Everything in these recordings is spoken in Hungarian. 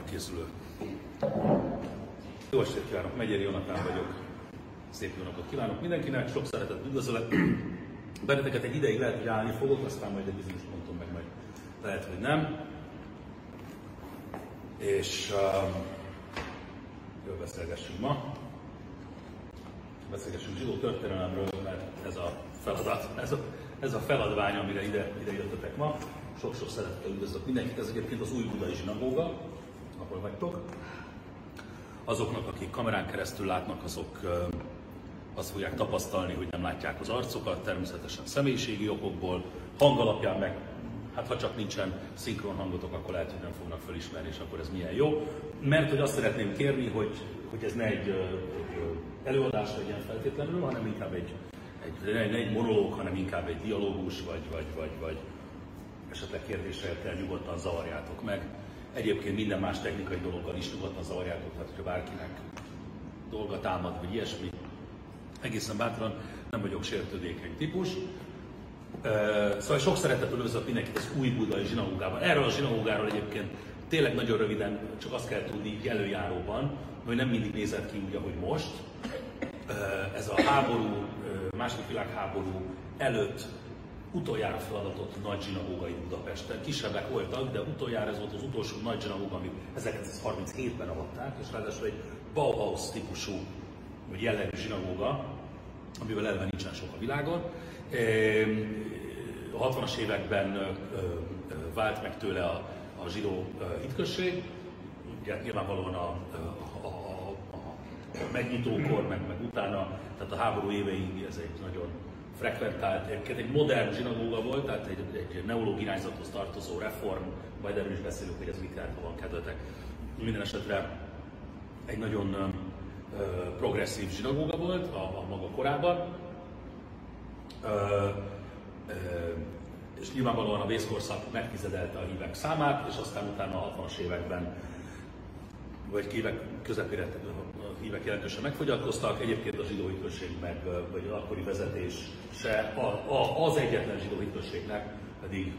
zsinagógára készülő. Jó estét kívánok, Megyeri Jonatán vagyok. Szép jó napot kívánok mindenkinek, sok szeretet üdvözölet. Benneteket egy ideig lehet, hogy állni fogok, aztán majd egy bizonyos ponton meg majd lehet, hogy nem. És uh, jól beszélgessünk ma. Beszélgessünk zsidó történelemről, mert ez a feladat, ez a, ez a feladvány, amire ide, ide jöttetek ma. Sok-sok szeretettel üdvözlök mindenkit. Ez egyébként az új budai zsinagóga, ahol vagytok. Azoknak, akik kamerán keresztül látnak, azok azt fogják tapasztalni, hogy nem látják az arcokat, természetesen személyiségi okokból, hang alapján meg, hát ha csak nincsen szinkron hangotok, akkor lehet, hogy nem fognak felismerni, és akkor ez milyen jó. Mert hogy azt szeretném kérni, hogy, hogy ez ne egy, egy előadás legyen feltétlenül, hanem inkább egy, egy, ne egy monológ, hanem inkább egy dialógus, vagy, vagy, vagy, vagy esetleg kérdésekkel nyugodtan zavarjátok meg. Egyébként minden más technikai dologgal is nyugodtan zavarjátok, tehát hogyha bárkinek dolga támad, vagy ilyesmi, egészen bátran nem vagyok sértődékeny típus. Szóval sok szeretettel üdvözlök mindenkit az új budai zsinagógában. Erről a zsinagógáról egyébként tényleg nagyon röviden, csak azt kell tudni így előjáróban, hogy nem mindig nézett ki úgy, ahogy most. Ez a háború, második világháború előtt utoljára feladatott nagy zsinagóga itt Budapesten. Kisebbek voltak, de utoljára ez volt az utolsó nagy zsinagóga, amit 1937-ben avatták, és ráadásul egy Bauhaus típusú vagy jellegű zsinagóga, amivel eleve nincsen sok a világon. A 60-as években vált meg tőle a, a zsidó hitközség, ugye nyilvánvalóan a, a, a, a megnyitókor, meg, meg utána, tehát a háború éveig ez egy nagyon frekventált, egyébként egy modern zsinagóga volt, tehát egy, egy neológ irányzathoz tartozó reform, majd erről is beszélünk, hogy ez mit jelent, ha van kedvetek. Minden esetre egy nagyon uh, progresszív zsinagóga volt a, a maga korában, uh, uh, és nyilvánvalóan a vészkorszak megtizedelte a hívek számát, és aztán utána a 60-as években, vagy évek közepére hívek jelentősen megfogyatkoztak, egyébként a zsidó hitközség meg, vagy az akkori vezetés se, a, a, az egyetlen zsidó hitközségnek pedig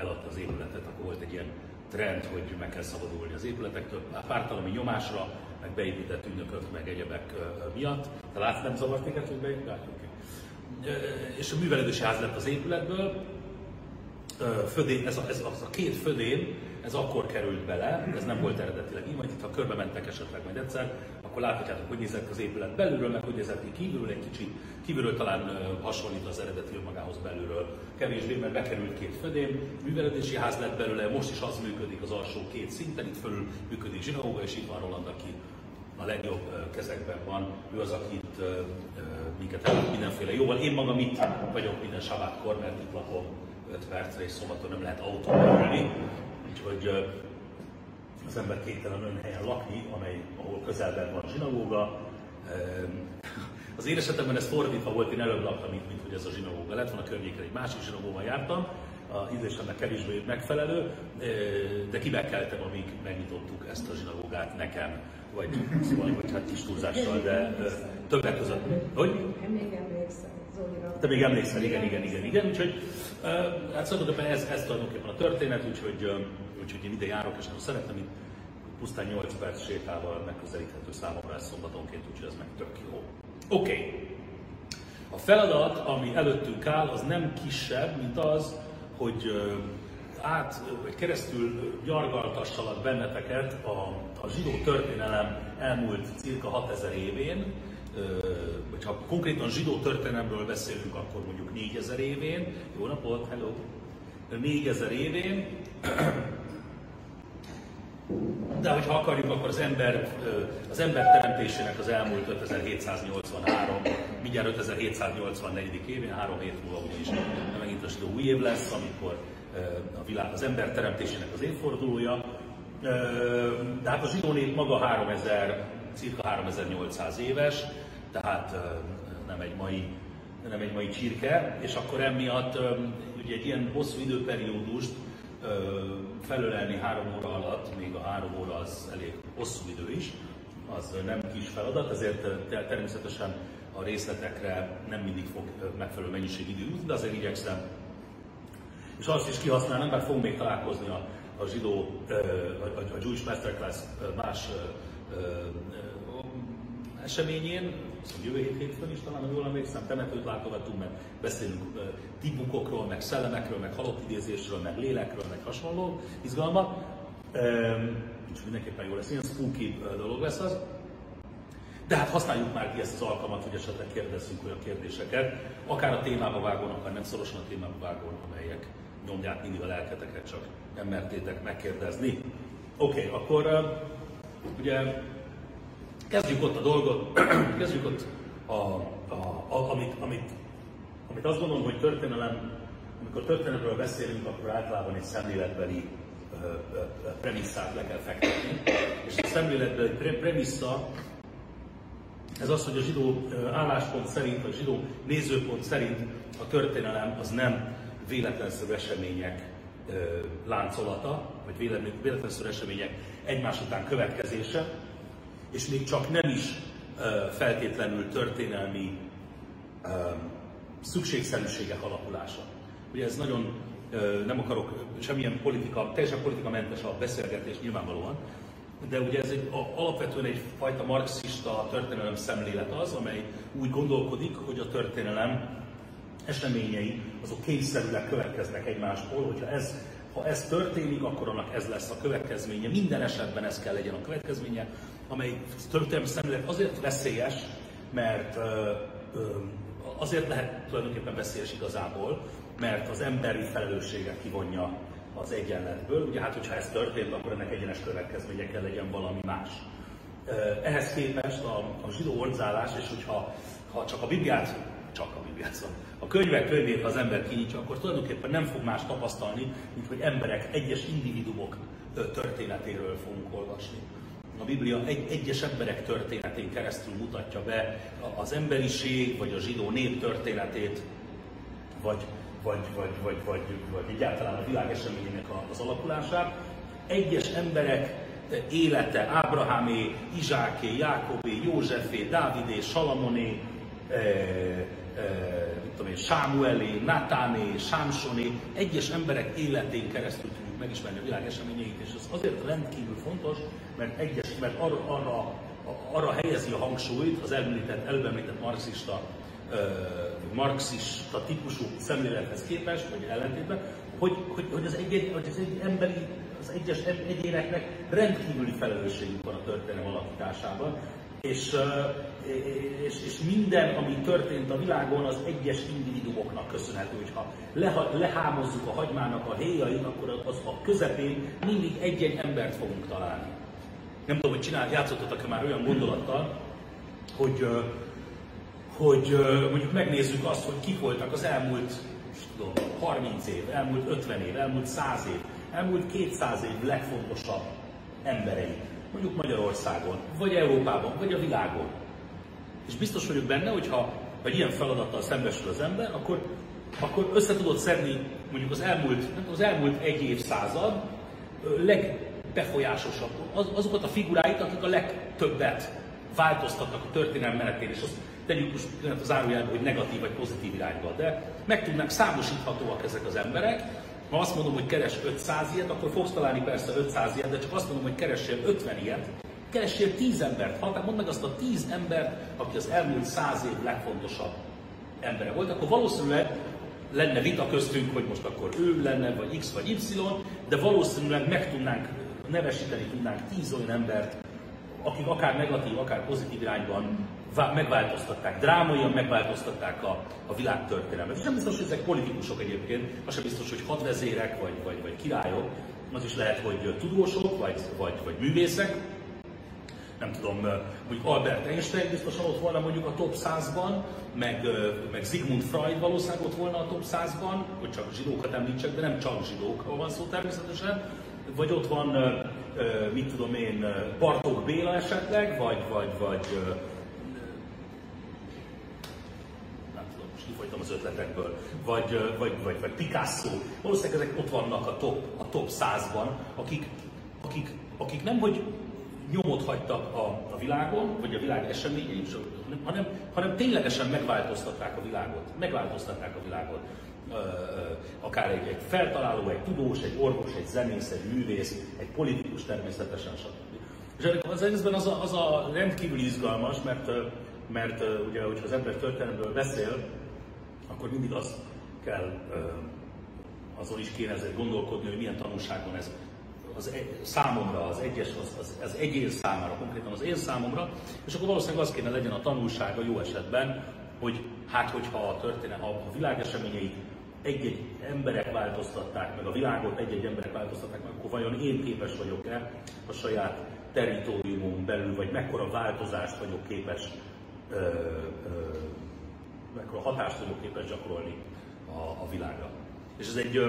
eladta az épületet, akkor volt egy ilyen trend, hogy meg kell szabadulni az épületektől, pártalami nyomásra, meg beépített ügynökök, meg egyebek miatt. Te látsz, nem zavart téged, hogy beépített? És a művelődési ház lett az épületből, födén, ez a, ez a, a két födén, ez akkor került bele, ez nem volt eredetileg így, majd itt ha körbe mentek esetleg majd egyszer, akkor láthatjátok, hogy nézett az épület belülről, meg hogy nézett ki kívülről, egy kicsit kívülről talán hasonlít az eredeti önmagához belülről. Kevésbé, mert bekerült két födém, művelődési ház lett belőle, most is az működik az alsó két szinten, itt fölül működik zsinagóga, és itt van Roland, aki a legjobb kezekben van. Ő az, aki itt minket ellát mindenféle jóval. Én magam itt vagyok minden sabátkor, mert itt lakom 5 percre, és szombaton nem lehet autóba ülni. Úgyhogy az ember képtelen ön helyen lakni, amely, ahol közelben van a zsinagóga. Az én esetemben ez fordítva volt, én előbb laktam, mint, mint hogy ez a zsinagóga lett, van a környéken egy másik zsinagóban jártam, a ízlésemnek kevésbé megfelelő, de kibekeltem, amíg megnyitottuk ezt a zsinagógát nekem, vagy szóval, vagy hát kis túlzással, de többek között. Hogy? Még emlékszem. Te még emlékszel, igen, igen, igen, igen. Úgyhogy hát tulajdonképpen ez, ez tulajdonképpen a történet, úgyhogy, úgyhogy én ide járok, és nagyon szeretem, itt pusztán 8 perc sétával megközelíthető számomra ez szombatonként, úgyhogy ez meg tök jó. Oké. Okay. A feladat, ami előttünk áll, az nem kisebb, mint az, hogy át, vagy keresztül gyargaltassalak benneteket a, a zsidó történelem elmúlt cirka 6000 évén, vagy ha konkrétan zsidó történelemről beszélünk, akkor mondjuk 4000 évén, jó napot, hello, 4000 évén, de hogyha akarjuk, akkor az ember, az ember teremtésének az elmúlt 5783, mindjárt 5784. évén, három hét múlva ugyanis megint a zsidó új év lesz, amikor a világ, az ember teremtésének az évfordulója. De hát a zsidó nép maga 3000, cirka 3800 éves, tehát nem egy mai, nem egy mai csirke, és akkor emiatt ugye egy ilyen hosszú időperiódust felölelni három óra alatt, még a három óra az elég hosszú idő is, az nem kis feladat, ezért természetesen a részletekre nem mindig fog megfelelő mennyiség idő jutni, de azért igyekszem. És azt is kihasználnom, mert fogunk még találkozni a, a zsidó, a, a Jewish Masterclass más eseményén, jövő hét hétfőn is talán, jól emlékszem, temetőt látogatunk, meg beszélünk tibukokról, meg szellemekről, meg halott idézésről, meg lélekről, meg hasonló izgalmak. És mindenképpen jó lesz, ilyen spooky dolog lesz az. De hát használjuk már ki ezt az alkalmat, hogy esetleg kérdezzünk olyan kérdéseket, akár a témába vágón, akár nem szorosan a témába vágón, amelyek nyomják mindig a lelketeket, csak nem mertétek megkérdezni. Oké, okay, akkor ugye kezdjük ott a dolgot, kezdjük ott, a, a, a, amit, amit, amit azt gondolom, hogy történelem, amikor történelemről beszélünk, akkor általában egy szemléletbeli premisszát le kell fektetni. És a szemléletbeli premissza ez az, hogy a zsidó álláspont szerint, a zsidó nézőpont szerint a történelem az nem véletlenszerű események láncolata, vagy véletlenszerű események egymás után következése, és még csak nem is feltétlenül történelmi szükségszerűségek alakulása. Ugye ez nagyon, nem akarok semmilyen politika, teljesen politikamentes a beszélgetés nyilvánvalóan, de ugye ez egy, alapvetően egyfajta marxista történelem szemlélet az, amely úgy gondolkodik, hogy a történelem eseményei azok kényszerűleg következnek egymásból, hogyha ez, ha ez történik, akkor annak ez lesz a következménye. Minden esetben ez kell legyen a következménye, amely történelmi szemlélet azért veszélyes, mert azért lehet tulajdonképpen veszélyes igazából, mert az emberi felelősséget kivonja az egyenletből. Ugye hát, hogyha ez történt, akkor ennek egyenes következménye kell legyen valami más. Ehhez képest a, a zsidó ordzálás, és hogyha ha csak a Bibliát, csak a Bibliát, szóval a könyvek könyvét, az ember kinyitja, akkor tulajdonképpen nem fog más tapasztalni, mint hogy emberek, egyes individumok történetéről fogunk olvasni. A Biblia egy, egyes emberek történetén keresztül mutatja be az emberiség, vagy a zsidó nép történetét, vagy vagy, vagy, vagy, vagy, vagy egyáltalán a világ eseményének az alakulását. Egyes emberek élete, Ábrahámé, Izsáké, Jákobé, Józsefé, Dávidé, Salamoné, e, e, tudom én, Sámuelé, Natáné, Sámsoné, egyes emberek életén keresztül tudjuk megismerni a világ eseményeit, és ez azért rendkívül fontos, mert, egyes, mert arra, arra, arra helyezi a hangsúlyt az említett, előbb marxista marxista típusú szemlélethez képest, vagy ellentétben, hogy, hogy, hogy, az egy, hogy az egy emberi, az egyes egyéneknek rendkívüli felelősségük van a történelem alakításában, és, és, és minden, ami történt a világon, az egyes individuumoknak köszönhető. Hogyha leha, lehámozzuk a hagymának a héjait, akkor az a közepén mindig egy-egy embert fogunk találni. Nem tudom, hogy csinál, játszottatok-e már olyan gondolattal, hogy hogy mondjuk megnézzük azt, hogy kik voltak az elmúlt tudom, 30 év, elmúlt 50 év, elmúlt 100 év, elmúlt 200 év legfontosabb emberei, mondjuk Magyarországon, vagy Európában, vagy a világon. És biztos vagyok benne, hogyha vagy ilyen feladattal szembesül az ember, akkor, akkor össze tudod szedni mondjuk az elmúlt, az elmúlt egy évszázad legbefolyásosabb, az, azokat a figuráit, akik a legtöbbet változtattak a történelem menetén, és azt tegyük most az zárójelbe, hogy negatív vagy pozitív irányba, de meg tudnak számosíthatóak ezek az emberek. Ha azt mondom, hogy keres 500 ilyet, akkor fogsz találni persze 500 ilyet, de csak azt mondom, hogy keressél 50 ilyet, keressél 10 embert, ha mondd meg azt a 10 embert, aki az elmúlt 100 év legfontosabb embere volt, akkor valószínűleg lenne vita köztünk, hogy most akkor ő lenne, vagy X vagy Y, de valószínűleg meg tudnánk, nevesíteni tudnánk 10 olyan embert, akik akár negatív, akár pozitív irányban megváltoztatták, drámaian megváltoztatták a, a világtörténelmet. És nem biztos, hogy ezek politikusok egyébként, az sem biztos, hogy hadvezérek vagy, vagy, vagy királyok, az is lehet, hogy tudósok vagy, vagy, vagy művészek. Nem tudom, mondjuk Albert Einstein biztosan ott volna mondjuk a top 100-ban, meg, meg Sigmund Freud valószínűleg ott volna a top 100-ban, hogy csak zsidókat említsek, de nem csak zsidókról van szó természetesen. Vagy ott van, mit tudom én, Bartók Béla esetleg, vagy, vagy, vagy kifolytam az ötletekből, vagy, vagy, vagy, vagy Picasso. Valószínűleg ezek ott vannak a top, a top 100-ban, akik, akik, akik nem hogy nyomot hagytak a, a világon, vagy a világ eseményein, hanem, hanem ténylegesen megváltoztatták a világot. Megváltoztatták a világot. Akár egy, egy feltaláló, egy tudós, egy orvos, egy zenész, egy művész, egy politikus természetesen, stb. És az egészben az a, az a rendkívül izgalmas, mert, mert ugye, hogyha az ember történelemből beszél, akkor mindig azt kell, azon is kéne ezért gondolkodni, hogy milyen tanulságon ez az egy, számomra, az egyes, az, az, az egyén számára, konkrétan az én számomra, és akkor valószínűleg az kéne legyen a tanulsága jó esetben, hogy hát hogyha a történet, a világeseményeit egy-egy emberek változtatták meg, a világot egy-egy emberek változtatták meg, akkor vajon én képes vagyok-e a saját teritoriumon belül, vagy mekkora változást vagyok képes, ö, ö, mekkora hatást vagyok képes gyakorolni a, a világra. És ez egy,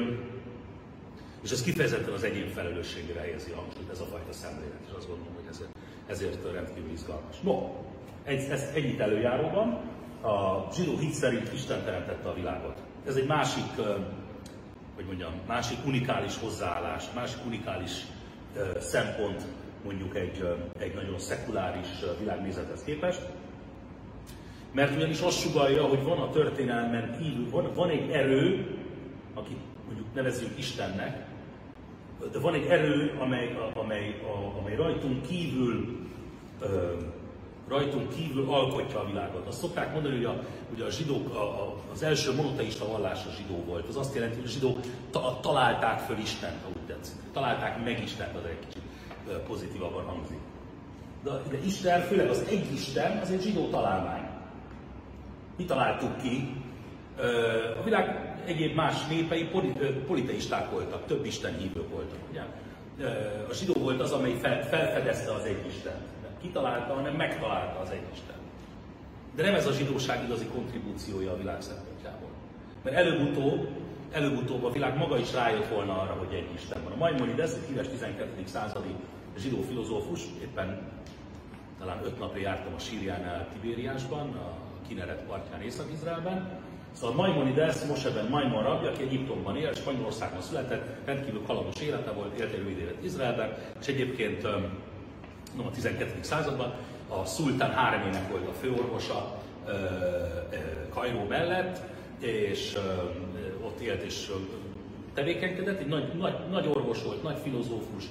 és ez kifejezetten az egyén felelősségére helyezi hangsúlyt, ez a fajta szemlélet, és azt gondolom, hogy ezért, ezért rendkívül izgalmas. No, ez, ez ennyit előjáróban. A zsidó hit szerint Isten teremtette a világot. Ez egy másik, hogy mondjam, másik unikális hozzáállás, másik unikális szempont mondjuk egy, egy nagyon szekuláris világnézethez képest. Mert ugyanis azt sugalja, hogy van a történelmen kívül, van, van egy erő, akit mondjuk nevezzük Istennek, de van egy erő, amely, amely, amely rajtunk kívül rajtunk kívül alkotja a világot. Azt szokták mondani, hogy a, hogy a zsidók, a, a, az első monoteista vallás a zsidó volt. Az azt jelenti, hogy a zsidók ta, találták föl Istent, ha úgy tetszik. Találták meg Istent, az egy kicsit pozitívabban hangzik. De, de Isten, főleg az egy Isten, az egy zsidó találmány. Mi találtuk ki? A világ egyéb más népei politeisták voltak, több Isten hívők voltak. Ugye? A zsidó volt az, amely felfedezte az egy Istent kitalálta, hanem megtalálta az egy Isten. De nem ez a zsidóság igazi kontribúciója a világ szempontjából. Mert előbb-utóbb, előbb-utóbb a világ maga is rájött volna arra, hogy egy Isten van. A Maimonides, egy híres 12. századi zsidó filozófus, éppen talán öt napja jártam a Síriánál Tibériásban, a Kineret partján Észak-Izraelben, Szóval Maimonides, Moseben Maimon rabja, aki Egyiptomban él, Spanyolországban született, rendkívül kalandos élete volt, élt egy Izraelben, és egyébként a 12. században a szultán háremének volt a főorvosa Kajró mellett, és ott élt és tevékenykedett, egy nagy, nagy, nagy orvos volt, nagy filozófus,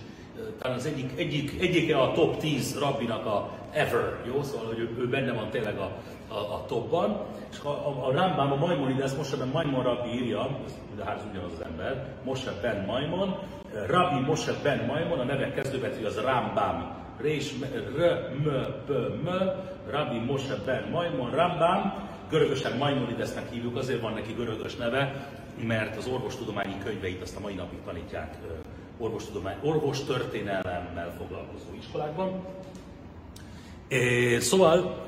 talán az egyik, egyik, egyike a top 10 rabbinak a ever, jó? Szóval, hogy ő, ő benne van tényleg a, a, a topban. És a, a, a Rambam, a Maimonides, most ebben Maimon rabbi írja, de hát ugyanaz az ember, Moshe ben Maimon, Rabbi Moshe ben Maimon, a neve kezdőbetű az Rambam, Rés, R, M, P, M, Rabbi Moshe ben Maimon, Rambam, görögösen Maimonidesnek hívjuk, azért van neki görögös neve, mert az orvostudományi könyveit azt a mai napig tanítják orvostudomány, orvostörténelemmel foglalkozó iskolákban. Szóval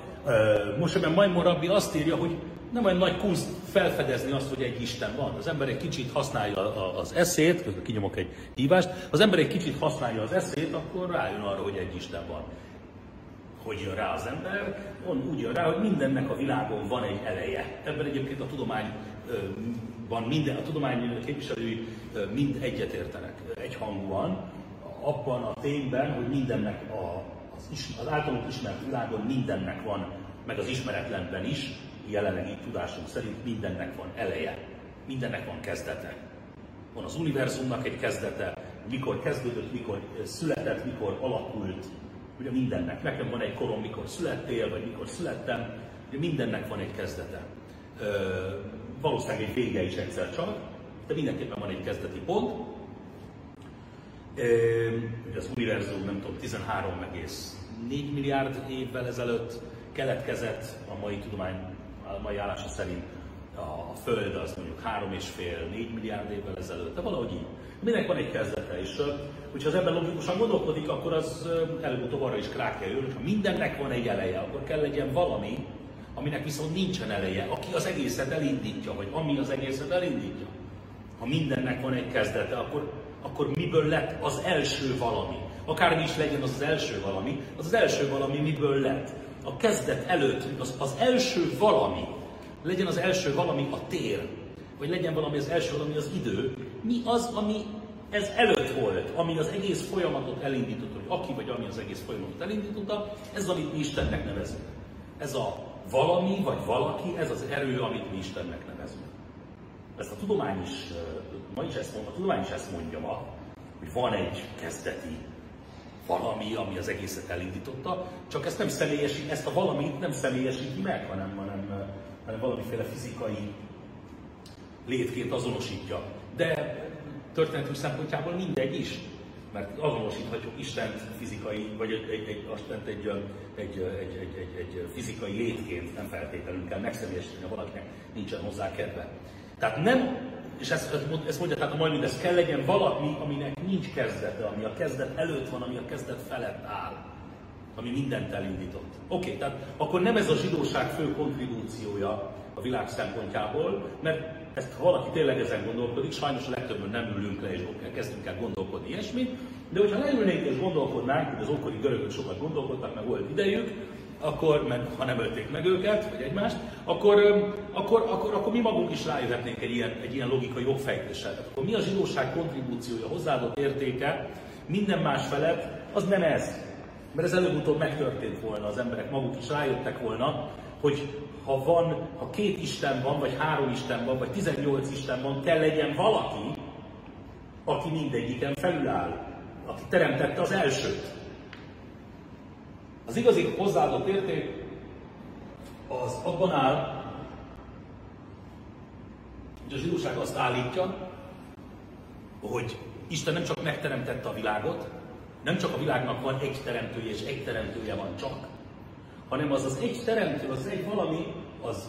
most ebben Maimon Rabbi azt írja, hogy nem olyan nagy kunst felfedezni azt, hogy egy Isten van. Az ember egy kicsit használja az eszét, kinyomok egy hívást, az ember egy kicsit használja az eszét, akkor rájön arra, hogy egy Isten van. Hogy jön rá az ember? On, úgy jön rá, hogy mindennek a világon van egy eleje. Ebben egyébként a tudományban minden, a tudomány képviselői mind egyetértenek egyhangúan, abban a tényben, hogy mindennek a, az, az általunk ismert világon mindennek van, meg az ismeretlenben is, jelenlegi tudásunk szerint mindennek van eleje, mindennek van kezdete. Van az univerzumnak egy kezdete, mikor kezdődött, mikor született, mikor alakult, ugye mindennek. Nekem van egy korom, mikor születtél, vagy mikor születtem, ugye mindennek van egy kezdete. Ö, valószínűleg egy vége is egyszer csak, de mindenképpen van egy kezdeti pont. Ö, ugye az univerzum, nem tudom, 13,4 milliárd évvel ezelőtt keletkezett a mai tudomány a mai állása szerint a Föld az mondjuk 3,5-4 milliárd évvel ezelőtt, de valahogy így. Minek van egy kezdete, és hogyha az ember logikusan gondolkodik, akkor az előbb-utóbb arra is rá kell jönni, ha mindennek van egy eleje, akkor kell legyen valami, aminek viszont nincsen eleje, aki az egészet elindítja, vagy ami az egészet elindítja. Ha mindennek van egy kezdete, akkor, akkor miből lett az első valami? Akármi is legyen az az első valami, az az első valami miből lett? A kezdet előtt az, az első valami, legyen az első valami a tér, vagy legyen valami az első valami az idő, mi az, ami ez előtt volt, ami az egész folyamatot elindította, hogy aki vagy ami az egész folyamatot elindította, ez amit mi Istennek nevezünk. Ez a valami vagy valaki, ez az erő, amit mi Istennek nevezünk. ezt a tudomány is, ma is ezt mondja, a tudomány is ezt mondja ma, hogy van egy kezdeti valami, ami az egészet elindította, csak ezt nem személyesít, ezt a valamit nem személyesíti meg, hanem, hanem, hanem valamiféle fizikai létként azonosítja. De történetünk szempontjából mindegy is, mert azonosíthatjuk Istent fizikai, vagy egy, egy, egy, egy, egy, egy, egy, egy, egy fizikai létként, nem feltétlenül kell megszemélyesíteni, ha valakinek nincsen hozzá kedve. Tehát nem, és ezt, ezt mondja, tehát a majd mindez kell legyen valami, aminek nincs kezdete, ami a kezdet előtt van, ami a kezdet felett áll, ami mindent elindított. Oké, okay, tehát akkor nem ez a zsidóság fő kontribúciója a világ szempontjából, mert ezt ha valaki tényleg ezen gondolkodik, sajnos a legtöbben nem ülünk le és kezdünk el gondolkodni ilyesmit, de hogyha leülnénk és gondolkodnánk, hogy az ókori görögök sokat gondolkodtak, meg volt idejük, akkor, meg, ha nem ölték meg őket, vagy egymást, akkor, akkor, akkor, akkor mi magunk is rájöhetnénk egy ilyen, egy ilyen logikai jogfejtéssel. Tehát akkor mi a zsidóság kontribúciója, hozzáadott értéke minden más felett, az nem ez. Mert ez előbb-utóbb megtörtént volna, az emberek maguk is rájöttek volna, hogy ha van, ha két Isten van, vagy három Isten van, vagy 18 Isten van, kell legyen valaki, aki mindegyiken felüláll, aki teremtette az elsőt. Az igazi hozzáadott érték az abban áll, hogy a zsidóság azt állítja, hogy Isten nem csak megteremtette a világot, nem csak a világnak van egy teremtője, és egy teremtője van csak, hanem az az egy teremtő, az egy valami, az,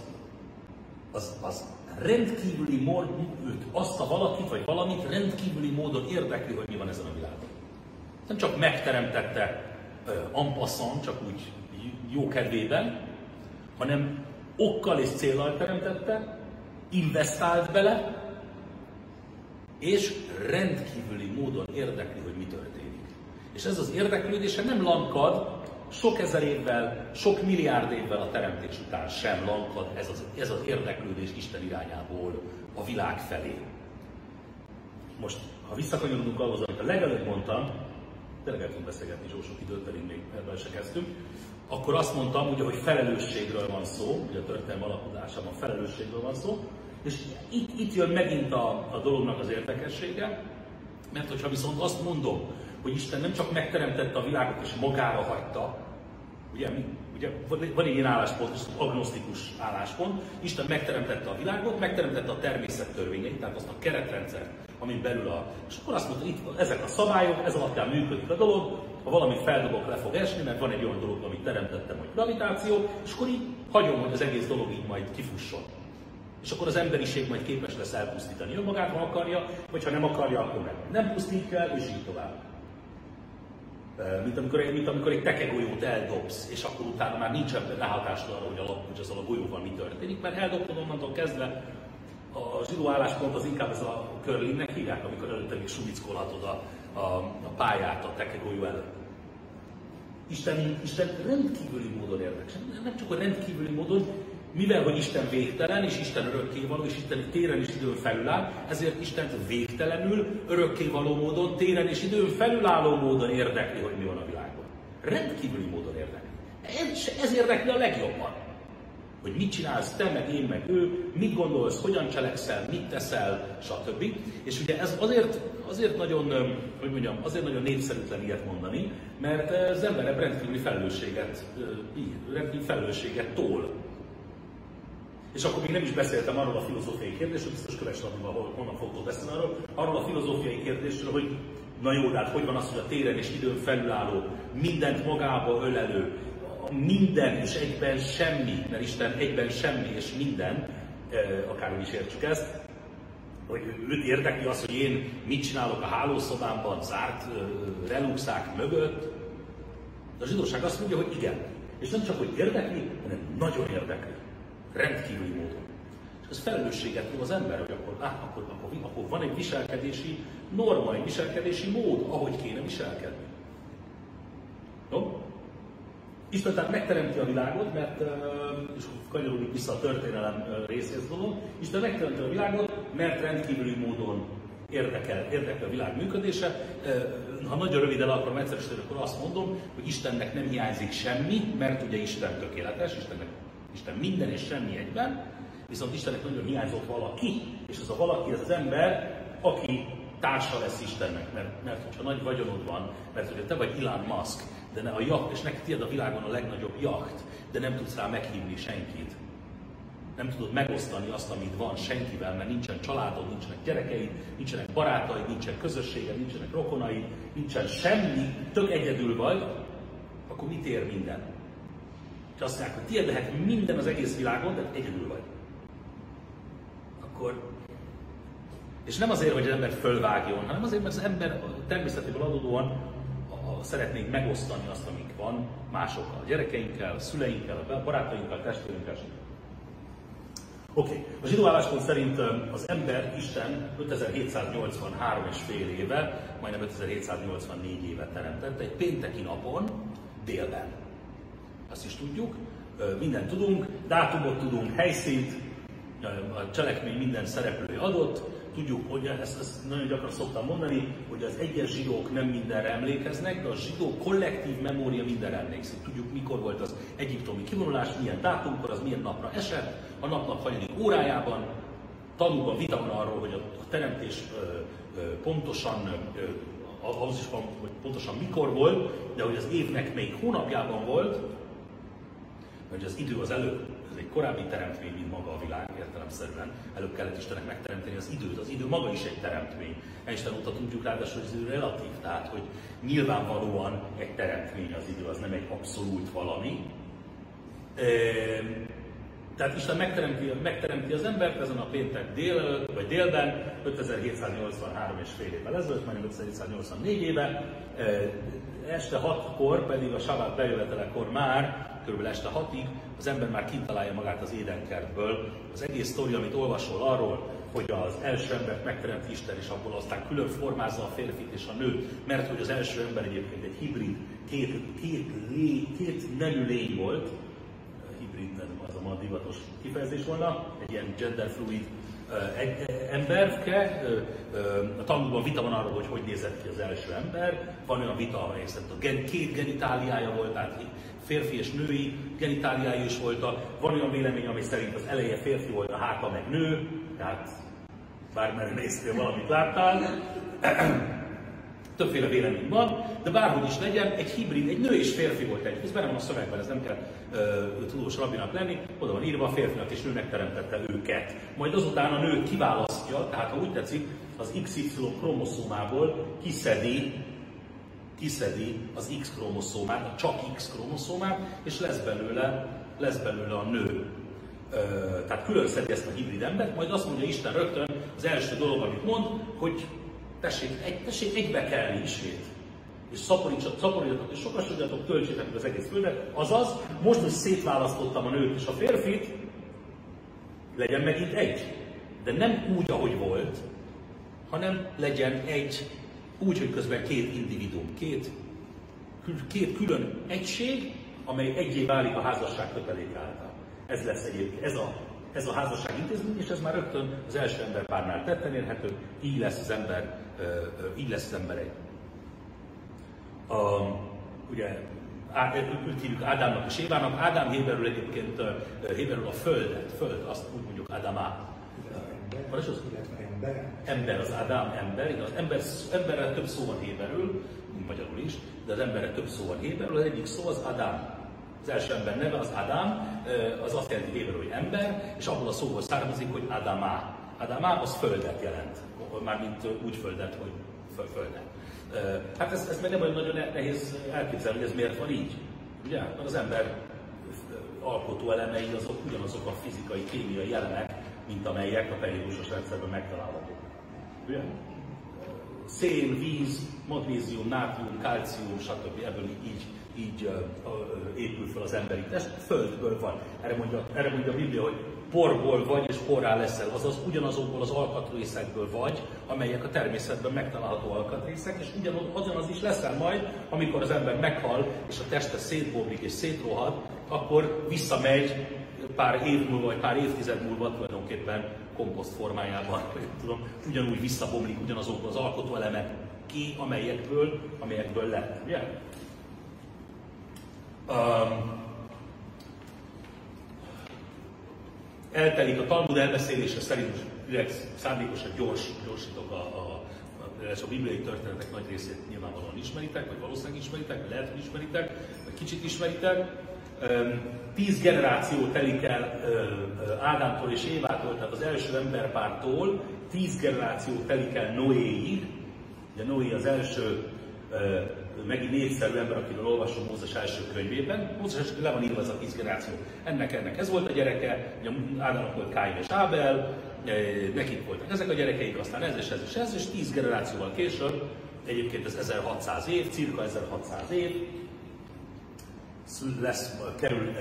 az, az rendkívüli módon, azt a valakit vagy valamit rendkívüli módon érdekli, hogy mi van ezen a világon. Nem csak megteremtette ampasszon, csak úgy jó kedvében, hanem okkal és célral teremtette, investált bele, és rendkívüli módon érdekli, hogy mi történik. És ez az érdeklődése nem lankad, sok ezer évvel, sok milliárd évvel a teremtés után sem lankad ez az, ez az érdeklődés Isten irányából a világ felé. Most, ha visszakanyarodunk ahhoz, amit a legelőbb mondtam, tényleg el tudunk beszélgetni jó sok időt, pedig még ebben se kezdtünk, akkor azt mondtam, ugye, hogy felelősségről van szó, ugye a történelmi alakulásában felelősségről van szó, és itt, itt jön megint a, a dolognak az érdekessége, mert hogyha viszont azt mondom, hogy Isten nem csak megteremtette a világot és magára hagyta, ugye, ugye van egy ilyen álláspont, agnosztikus álláspont, Isten megteremtette a világot, megteremtette a természet törvényeit, tehát azt a keretrendszert, amin belül a... És akkor azt mondta, itt ezek a szabályok, ez alapján működik a dolog, ha valamit feldobok, le fog esni, mert van egy olyan dolog, amit teremtettem, hogy gravitáció, és akkor így hagyom, hogy az egész dolog így majd kifusson. És akkor az emberiség majd képes lesz elpusztítani önmagát, ha akarja, vagy ha nem akarja, akkor nem. Nem pusztítja el, és így tovább. Mint amikor, mint amikor egy tekegolyót eldobsz, és akkor utána már nincsen ráhatásod arra, hogy, a, hogy azzal a golyóval mi történik, mert eldobtad onnantól kezdve a zsidó álláspont az inkább ez a curlingnek hívják, amikor előtte még sumickolhatod a, a, a pályát a tekegolyó előtt. Isten, Isten rendkívüli módon érdekes. Nem csak a rendkívüli módon, mivel hogy Isten végtelen, és Isten örökkévaló, és Isten téren és időn felüláll, ezért Isten végtelenül, örökkévaló módon, téren és időn felülálló módon érdekli, hogy mi van a világban. Rendkívüli módon érdekli. Ez, ez érdekli a legjobban. Hogy mit csinálsz te, meg én, meg ő, mit gondolsz, hogyan cselekszel, mit teszel, stb. És ugye ez azért, azért nagyon, hogy mondjam, azért nagyon népszerűtlen ilyet mondani, mert az ember rendkívüli felelősséget, rendkívüli felelősséget tól és akkor még nem is beszéltem arról a filozófiai kérdésről, biztos kövess ahol honnan fogtok beszélni arról, arról a filozófiai kérdésről, hogy na jó, de hát hogy van az, hogy a téren és időn felülálló, mindent magába ölelő, minden és egyben semmi, mert Isten egyben semmi és minden, akárhogy is értsük ezt, hogy őt érdekli az, hogy én mit csinálok a hálószobámban, zárt reluxák mögött. De a zsidóság azt mondja, hogy igen. És nem csak, hogy érdekli, hanem nagyon érdekli rendkívüli módon. És ez felelősséget tud az ember, hogy akkor, á, akkor, akkor, akkor van egy viselkedési norma, egy viselkedési mód, ahogy kéne viselkedni. Jó? Isten tehát megteremti a világot, mert, és kanyarodik vissza a történelem részéhez dolog, Isten megteremti a világot, mert rendkívüli módon érdekel, érdekel a világ működése. Ha nagyon röviden akarom egyszerűsíteni, akkor azt mondom, hogy Istennek nem hiányzik semmi, mert ugye Isten tökéletes, Istennek Isten minden és semmi egyben, Viszont Istennek nagyon hiányzott valaki, és az a valaki az az ember, aki társa lesz Istennek, mert, mert hogyha nagy vagyonod van, mert hogyha te vagy Elon Musk, de ne a jacht, és neked tiéd a világon a legnagyobb jacht, de nem tudsz rá meghívni senkit. Nem tudod megosztani azt, amit van senkivel, mert nincsen családod, nincsenek gyerekeid, nincsenek barátaid, nincsen közösséged, nincsenek rokonaid, nincsen semmi, tök egyedül vagy, akkor mit ér minden? És azt mondják, hogy tiéd lehet minden az egész világon, de egyedül vagy. Akkor és nem azért, hogy az ember fölvágjon, hanem azért, mert az ember természetéből adódóan szeretnénk megosztani azt, amik van másokkal, a gyerekeinkkel, a szüleinkkel, a barátainkkal, a testvérünkkel. Oké, okay. a zsidó álláspont szerint az ember, Isten 5783 és fél éve, majdnem 5784 éve teremtette, egy pénteki napon, délben. Azt is tudjuk, mindent tudunk, dátumot tudunk, helyszínt, a cselekmény minden szereplője adott, tudjuk, hogy ezt, ezt nagyon gyakran szoktam mondani, hogy az egyes zsidók nem mindenre emlékeznek, de a zsidó kollektív memória mindenre emlékszik. Tudjuk, mikor volt az egyiptomi kivonulás, milyen dátumkor, az milyen napra esett, a napnak hanyadik órájában, tanulva vita arról, hogy a, teremtés ö, ö, pontosan ö, ahhoz is van, hogy pontosan mikor volt, de hogy az évnek még hónapjában volt, hogy az idő az ez egy korábbi teremtmény, mint maga a világ értelemszerűen. Előbb kellett Istennek megteremteni az időt. Az idő maga is egy teremtmény. Isten óta tudjuk ráadásul, hogy az idő relatív. Tehát, hogy nyilvánvalóan egy teremtmény az idő, az nem egy abszolút valami. Tehát Isten megteremti, megteremti az embert ezen a péntek dél, vagy délben, 5783 és fél évvel ezelőtt, majdnem 5784 éve, este 6-kor pedig a sabát bejövetelekor már kb. este hatig, az ember már kint találja magát az édenkertből. Az egész sztori, amit olvasol arról, hogy az első embert megteremti Isten, és abból aztán külön formázza a férfit és a nőt, mert hogy az első ember egyébként egy hibrid, két, két, lé, két nemű lény volt, hibrid nem az a ma divatos kifejezés volna, egy ilyen genderfluid egy emberke, a tanulban vita van arról, hogy hogy nézett ki az első ember, van olyan vita, amely szerint a két genitáliája volt, tehát férfi és női genitáliái is voltak. Van olyan vélemény, ami szerint az eleje férfi volt, a háta meg nő, tehát bármerre néztél, valamit láttál. Többféle vélemény van, de bárhogy is legyen, egy hibrid, egy nő és férfi volt egy. Ez benne van a szövegben, ez nem kell uh, tudós rabinak lenni, oda van írva, a férfinak és nőnek teremtette őket. Majd azután a nő kiválasztja, tehát ha úgy tetszik, az XY kromoszómából kiszedi kiszedi az X kromoszómát, a csak X kromoszómát, és lesz belőle, lesz belőle a nő. Ö, tehát külön szedi ezt a hibrid embert, majd azt mondja Isten rögtön, az első dolog, amit mond, hogy tessék, egy, tessék egybe kelni ismét. És szaporítsatok, szaporítsatok és sokasodjatok, töltsétek meg az egész földet. Azaz, most, hogy szétválasztottam a nőt és a férfit, legyen megint egy. De nem úgy, ahogy volt, hanem legyen egy úgy, hogy közben két individuum, két, két külön egység, amely egyé válik a házasság kötelék által. Ez lesz egyébként, ez a, ez a házasság intézmény, és ez már rögtön az első ember párnál tetten érhető, így lesz az ember, így lesz az ember egy. A, ugye őt hívjuk Ádámnak és Évának. Ádám Héberül egyébként Héberül a földet, föld, azt úgy mondjuk Ádámá. Van is az? ember? Ember, az Ádám ember, igaz? Ember, emberrel több szó van héberül, magyarul is, de az emberre több szó van héberül, az egyik szó az Adám. Az első ember neve az Adám, az azt jelenti héberül, hogy ember, és abból a szóból származik, hogy Adamá. Adamá az földet jelent, mármint úgy földet, hogy föl, földet. Hát ez, ez meg nem olyan nagyon nehéz elképzelni, hogy ez miért van így. Ugye? Mert az ember alkotó elemei azok ugyanazok a fizikai, kémiai elemek, mint amelyek a periódusos rendszerben megtalálhatók. Ugye? Szén, víz, magnézium, nátrium, kalcium, stb. ebből így, így épül fel az emberi test, földből van. Erre mondja, erre mondja a Biblia, hogy porból vagy és porrá leszel, azaz ugyanazokból az alkatrészekből vagy, amelyek a természetben megtalálható alkatrészek, és ugyanaz is leszel majd, amikor az ember meghal, és a teste szétbomlik és szétrohad, akkor visszamegy pár év múlva, vagy pár évtized múlva tulajdonképpen komposzt formájában, vagy tudom, ugyanúgy visszabomlik ugyanazokból az alkotóelemek ki, amelyekből, amelyekből lett. Ugye? Um, eltelik a Talmud elbeszélése szerint, direkt szándékosan gyors, gyorsítok a, a, a, a bibliai történetek nagy részét nyilvánvalóan ismeritek, vagy valószínűleg ismeritek, vagy lehet, hogy ismeritek, vagy kicsit ismeritek. Tíz generáció telik el Ádámtól és Évától, tehát az első emberpártól, tíz generáció telik el Noéig. Ugye Noé az első megint négyszerű ember, akiről olvasom Mózes első könyvében. Mózes első le van írva ez a tíz generáció. Ennek, ennek ez volt a gyereke, Ádámnak volt Káin és Ábel, nekik voltak ezek a gyerekeik, aztán ez és ez és ez, és tíz generációval később, egyébként ez 1600 év, cirka 1600 év, lesz, kerül,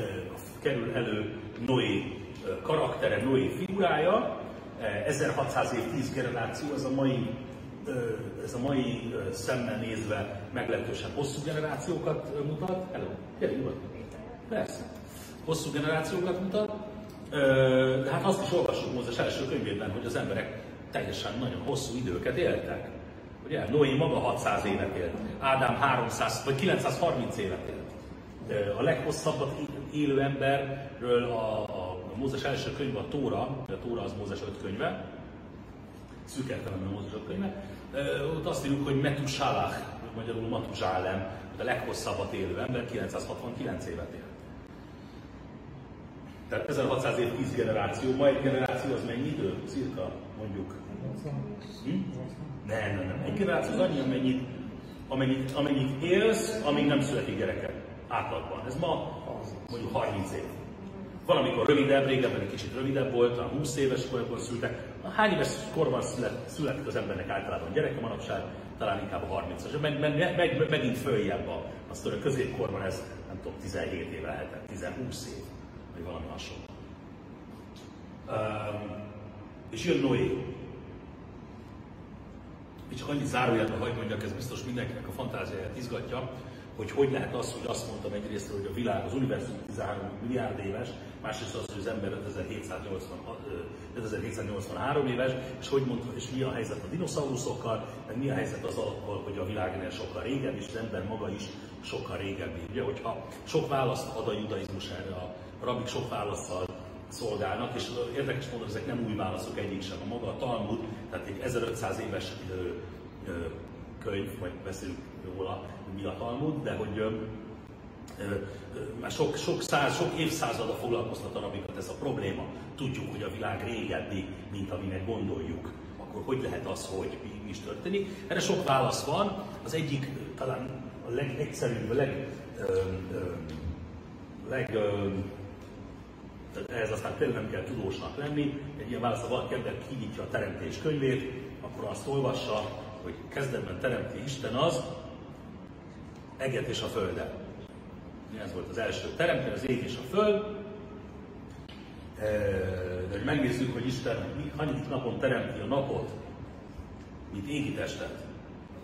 kerül elő Noé karaktere, Noé figurája, 1600 év, 10 generáció, ez a mai ez a mai szemmel nézve meglehetősen hosszú generációkat mutat. Hello, gyere, nyugodtan. Persze. Hosszú generációkat mutat. De hát azt is olvassuk Mózes első könyvében, hogy az emberek teljesen nagyon hosszú időket éltek. Ugye, Noé maga 600 évet élt, Ádám 300 vagy 930 évet élt. A leghosszabbat élő emberről a, a Mózes első könyve a Tóra, a Tóra az Mózes öt könyve, szűk értelemben a Mózes öt könyve, ott azt írjuk, hogy Metusalach, magyarul Matuzsálem, a leghosszabbat élő ember 969 évet él. Tehát 1600 év 10 generáció, ma egy generáció az mennyi idő? Cirka, mondjuk. Hm? Nem, nem, nem. Egy generáció az annyi, amennyit, amennyit, amennyit élsz, amíg nem születik gyereke. Átlagban. Ez ma mondjuk 30 év. Valamikor rövidebb, régebben egy kicsit rövidebb volt, a 20 éves korban szültek. Hány éves korban szület, születik az embernek általában gyereke manapság? Talán inkább a 30-as. Meg, meg, meg, megint följebb a, azt a középkorban ez, nem tudom, 17 év lehetett, 10 év, vagy valami hasonló. Um, és jön Noé. És csak annyit zárójelben hagyd mondjak, ez biztos mindenkinek a fantáziáját izgatja, hogy hogy lehet az, hogy azt mondtam egyrészt, hogy a világ, az univerzum 13 milliárd éves, másrészt az, hogy az ember 5783 éves, és hogy mondta, és mi a helyzet a dinoszauruszokkal, meg mi a helyzet az hogy a világ ennél sokkal régebbi, és az ember maga is sokkal régebbi. Ugye, hogyha sok választ ad a judaizmus erre, a rabik sok válaszsal szolgálnak, és érdekes módon ezek nem új válaszok egyik sem. A maga a Talmud, tehát egy 1500 éves könyv, vagy beszélünk róla, mi a Talmud, de hogy ö, már sok, sok, száz, sok évszázada foglalkoztat a rabikat ez a probléma. Tudjuk, hogy a világ régebbi, mint aminek gondoljuk. Akkor hogy lehet az, hogy mi, mi is történik? Erre sok válasz van. Az egyik talán a legegyszerűbb, a leg, ö, ö, leg ö, ehhez aztán tényleg nem kell tudósnak lenni. Egy ilyen válasz, ha valaki ember kinyitja a teremtés könyvét, akkor azt olvassa, hogy kezdetben teremti Isten az, eget és a földet. Ez volt az első teremtő, az ég és a föld. De hogy megnézzük, hogy Isten hanyadik napon teremti a napot, mint égi testet,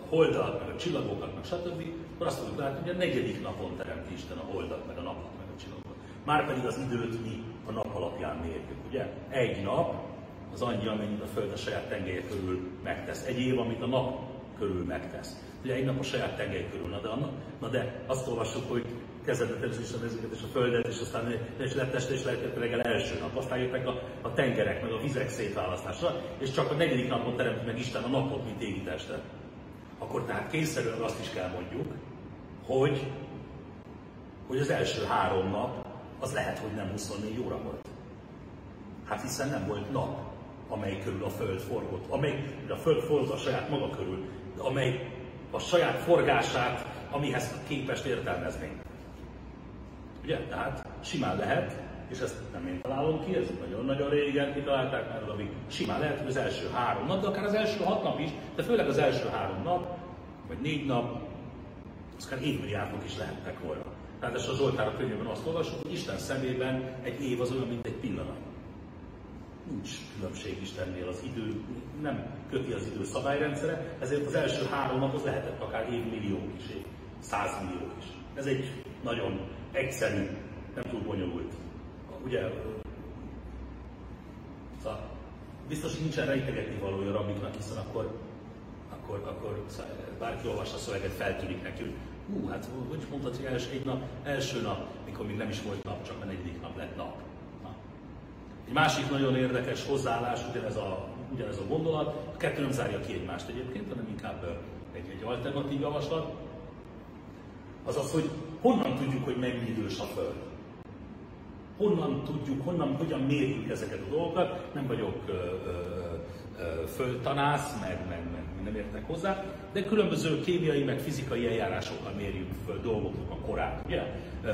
a holdat, meg a csillagokat, meg stb., akkor azt fogjuk látni, hogy a negyedik napon teremti Isten a holdat, meg a napot, meg a csillagokat. Márpedig az időt mi a nap alapján mérjük, ugye? Egy nap az annyi, amennyit a Föld a saját tengelye körül megtesz. Egy év, amit a nap körül megtesz. Ugye egy nap a saját tengely körül, na de, na de azt olvassuk, hogy kezdetben természetesen ezeket és a földet, és aztán és lett este, és lett reggel első nap. Aztán jöttek a, a tengerek, meg a vizek szétválasztása, és csak a negyedik napon teremti meg Isten a napot, mint égi testet. Akkor tehát kényszerűen azt is kell mondjuk, hogy, hogy az első három nap az lehet, hogy nem 24 óra volt. Hát hiszen nem volt nap, amely körül a Föld forgott, amely a Föld forgott a saját maga körül, amely a saját forgását, amihez képest értelmeznénk. Ugye? Tehát simán lehet, és ezt nem én találom ki, ez nagyon-nagyon régen kitalálták már, ami simán lehet, hogy az első három nap, de akár az első hat nap is, de főleg az első három nap, vagy négy nap, az akár évmilliárdok is lehettek volna. Tehát a Zsoltár könyvben azt olvasunk, hogy Isten szemében egy év az olyan, mint egy pillanat. Nincs különbség Istennél az idő, nem köti az idő szabályrendszere, ezért az első három nap az lehetett akár évmilliók is, százmilliók is. Ez egy nagyon egyszerű, nem túl bonyolult. Ugye, szóval biztos, nincsen rejtegetni valója rabiknak, hiszen akkor, akkor, akkor bárki olvassa a szöveget, feltűnik neki, hú, hát hogy mondtad, hogy első, egy nap, első nap, mikor még nem is volt nap, csak a negyedik nap lett nap. Egy másik nagyon érdekes hozzáállás, ugyanez a, ugyanez a gondolat, a kettő nem zárja ki egymást egyébként, hanem inkább egy, egy alternatív javaslat, az az, hogy honnan tudjuk, hogy mennyi idős a Föld. Honnan tudjuk, honnan, hogyan mérjük ezeket a dolgokat. Nem vagyok ö, ö, földtanász, meg, meg, meg nem értek hozzá, de különböző kémiai, meg fizikai eljárásokkal mérjük föl dolgoknak a korát. Ugye? Ö,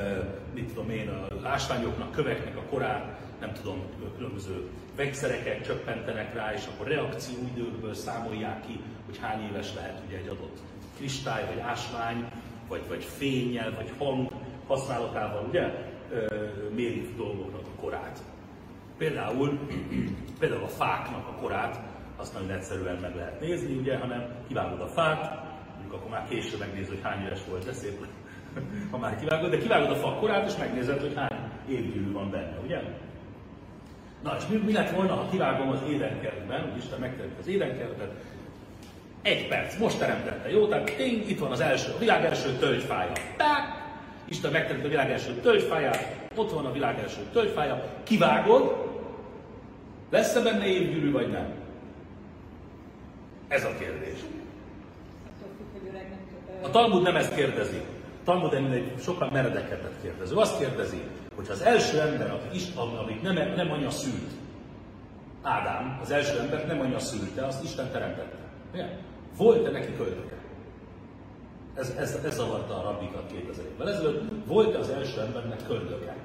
mit tudom én, a ásványoknak, köveknek a korát, nem tudom, különböző vegyszereket csöppentenek rá, és akkor reakcióidőkből számolják ki, hogy hány éves lehet ugye egy adott kristály, vagy ásvány, vagy, vagy fényel, vagy hang használatával, ugye, mérik dolgoknak a korát. Például, például a fáknak a korát, azt nagyon egyszerűen meg lehet nézni, ugye, hanem kivágod a fát, mondjuk akkor már később megnézed, hogy hány éves volt, de szép, ha már kivágod, de kivágod a fa korát, és megnézed, hogy hány évgyűrű van benne, ugye? Na, és mi, mi lett volna, ha kivágom az édenkertben, hogy Isten megteremti az édenkertet, egy perc, most teremtette, jó? Tehát tény, itt van az első, a világ első tölgyfája. Tak! Isten megteremtette a világ első tölgyfáját, ott van a világ első tölgyfája, kivágod, lesz-e benne évgyűrű vagy nem? Ez a kérdés. A Talmud nem ezt kérdezi. A Talmud egy sokkal meredekebbet kérdező. Azt kérdezi, hogy az első ember, akit, Isten, amit nem, nem anya szült, Ádám, az első ember nem anya szülte, azt Isten teremtette. Ugye? Volt-e neki köldöke? Ez, ez, ez zavarta a rabbikat 2000 évvel ezelőtt. Volt-e az első embernek köldöke?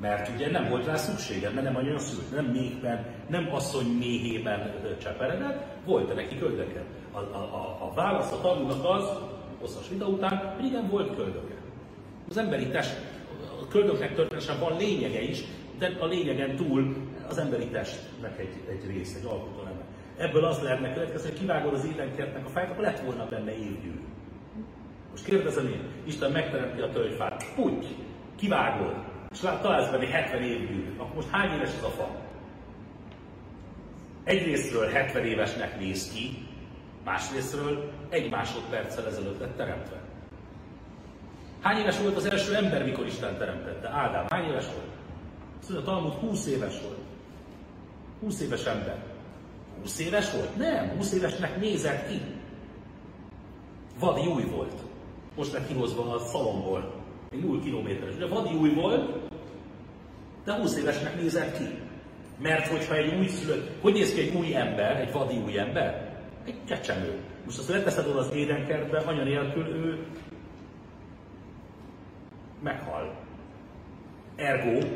Mert ugye nem volt rá szüksége, mert nem annyira szült, nem méhben, nem asszony méhében cseperedett, volt-e neki köldöke? A, a, a, a válasz a tanulnak az, hosszas vita után, hogy igen, volt köldöke. Az emberi test, köldöknek történetesen van lényege is, de a lényegen túl az emberi testnek egy, egy rész, egy alkotó Ebből az lehetne következni, hogy kivágod az édenkertnek a fájt, akkor lett volna benne évgyűrű. Most kérdezem én, Isten megteremti a tölgyfát, úgy, kivágod, és találsz benne 70 évgyűrű, akkor most hány éves ez a fa? Egyrésztről 70 évesnek néz ki, másrésztről egy másodperccel ezelőtt lett teremtve. Hány éves volt az első ember, mikor Isten teremtette? Ádám, hány éves volt? Azt mondja, Talmud 20 éves volt. 20 éves ember. 20 éves volt? Nem, 20 évesnek nézett ki. Vadi új volt. Most lett kihozva a szalomból. Egy 0 kilométeres. De vadi új volt, de 20 évesnek nézett ki. Mert hogyha egy új szülött, hogy néz ki egy új ember, egy vadi új ember? Egy csecsemő. Most azt leteszed oda az édenkertbe, anya nélkül ő meghal. Ergo,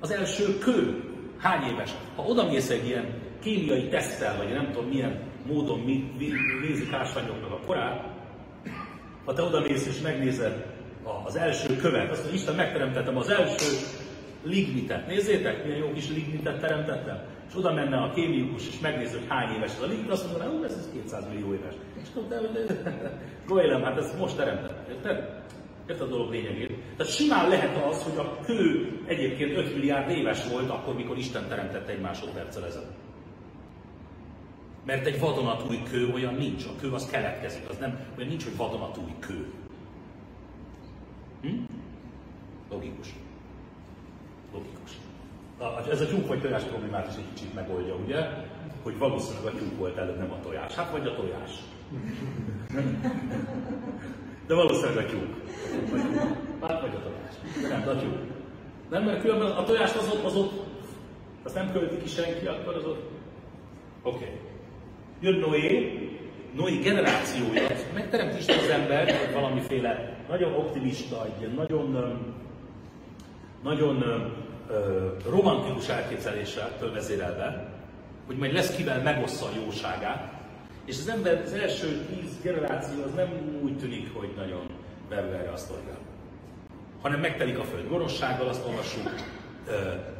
az első kő hány éves? Ha oda mész egy ilyen kémiai tesztel, vagy nem tudom milyen módon nézik ásványoknak a korát, ha te odamész és megnézed az első követ, azt mondja, Isten megteremtettem az első lignitet. Nézzétek, milyen jó kis lignitet teremtettem. És oda menne a kémikus, és megnézi, hogy hány éves a lignit, azt mondja, hogy ez 200 millió éves. És tudod, hogy hát ezt most teremtettem. Érted? Érted a dolog lényegét? Tehát simán lehet az, hogy a kő egyébként 5 milliárd éves volt akkor, mikor Isten teremtette egy másodperccel ezelőtt. Mert egy vadonatúj kő olyan nincs. A kő az keletkezik, az nem, olyan nincs, hogy vadonatúj kő. Hm? Logikus. Logikus. Ez a tyúk vagy tojás problémát is egy kicsit megoldja, ugye? Hogy valószínűleg a tyúk volt előbb, nem a tojás. Hát vagy a tojás. De valószínűleg a tyúk. Hát vagy a tojás. De nem, a tyúk. Nem, mert különben a tojást az ott, az ott, azt nem költi ki senki, akkor az ott. Oké. Okay. Jön Noé, Noé generációja, megteremt Isten az ember, hogy valamiféle nagyon optimista, egy ilyen nagyon, nagyon romantikus elképzeléssel vezérelve, hogy majd lesz kivel megossza a jóságát, és az ember az első tíz generáció az nem úgy tűnik, hogy nagyon belül erre a sztorira. Hanem megtelik a föld gonoszsággal, azt olvassuk,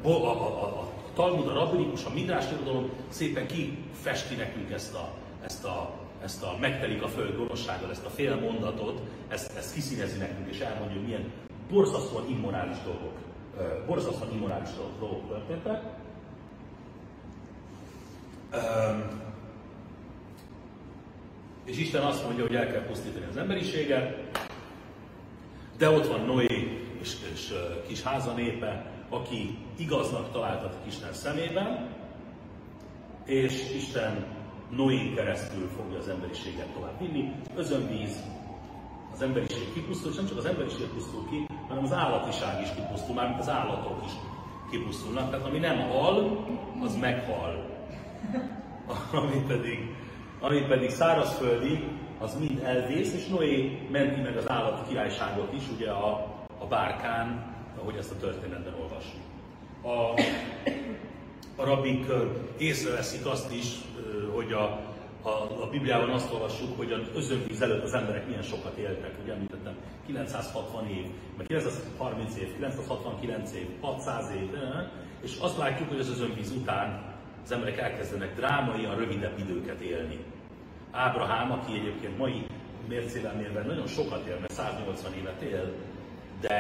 a, a, a, a Talmud, a rabbinikus, a midrás irodalom szépen kifesti nekünk ezt a, ezt a, ezt a megtelik a föld gonoszsággal, ezt a fél mondatot, ezt, ezt kiszínezi nekünk, és elmondja, hogy milyen borzasztóan immorális dolgok, borzasztóan immorális dolgok történtek. És Isten azt mondja, hogy el kell pusztítani az emberiséget, de ott van Noé és, és kis háza népe, aki igaznak találtatik Isten szemében, és Isten Noé keresztül fogja az emberiséget tovább vinni. Özönvíz, az emberiség kipusztul, és nem csak az emberiség pusztul ki, hanem az állatiság is kipusztul, mármint az állatok is kipusztulnak. Tehát ami nem hal, az meghal. Ami pedig, ami pedig szárazföldi, az mind elvész, és Noé menti meg az állati királyságot is, ugye a, a bárkán, ahogy ezt a történetben olvassuk. A, a rabik észreveszik azt is, hogy a, a, a Bibliában azt olvassuk, hogy az özönvíz előtt az emberek milyen sokat éltek, ugye említettem, 960 év, meg 930 év, 969 év, 600 év, és azt látjuk, hogy az özönvíz után az emberek elkezdenek drámaian rövidebb időket élni. Ábrahám, aki egyébként mai mércével mérve nagyon sokat él, mert 180 évet él, de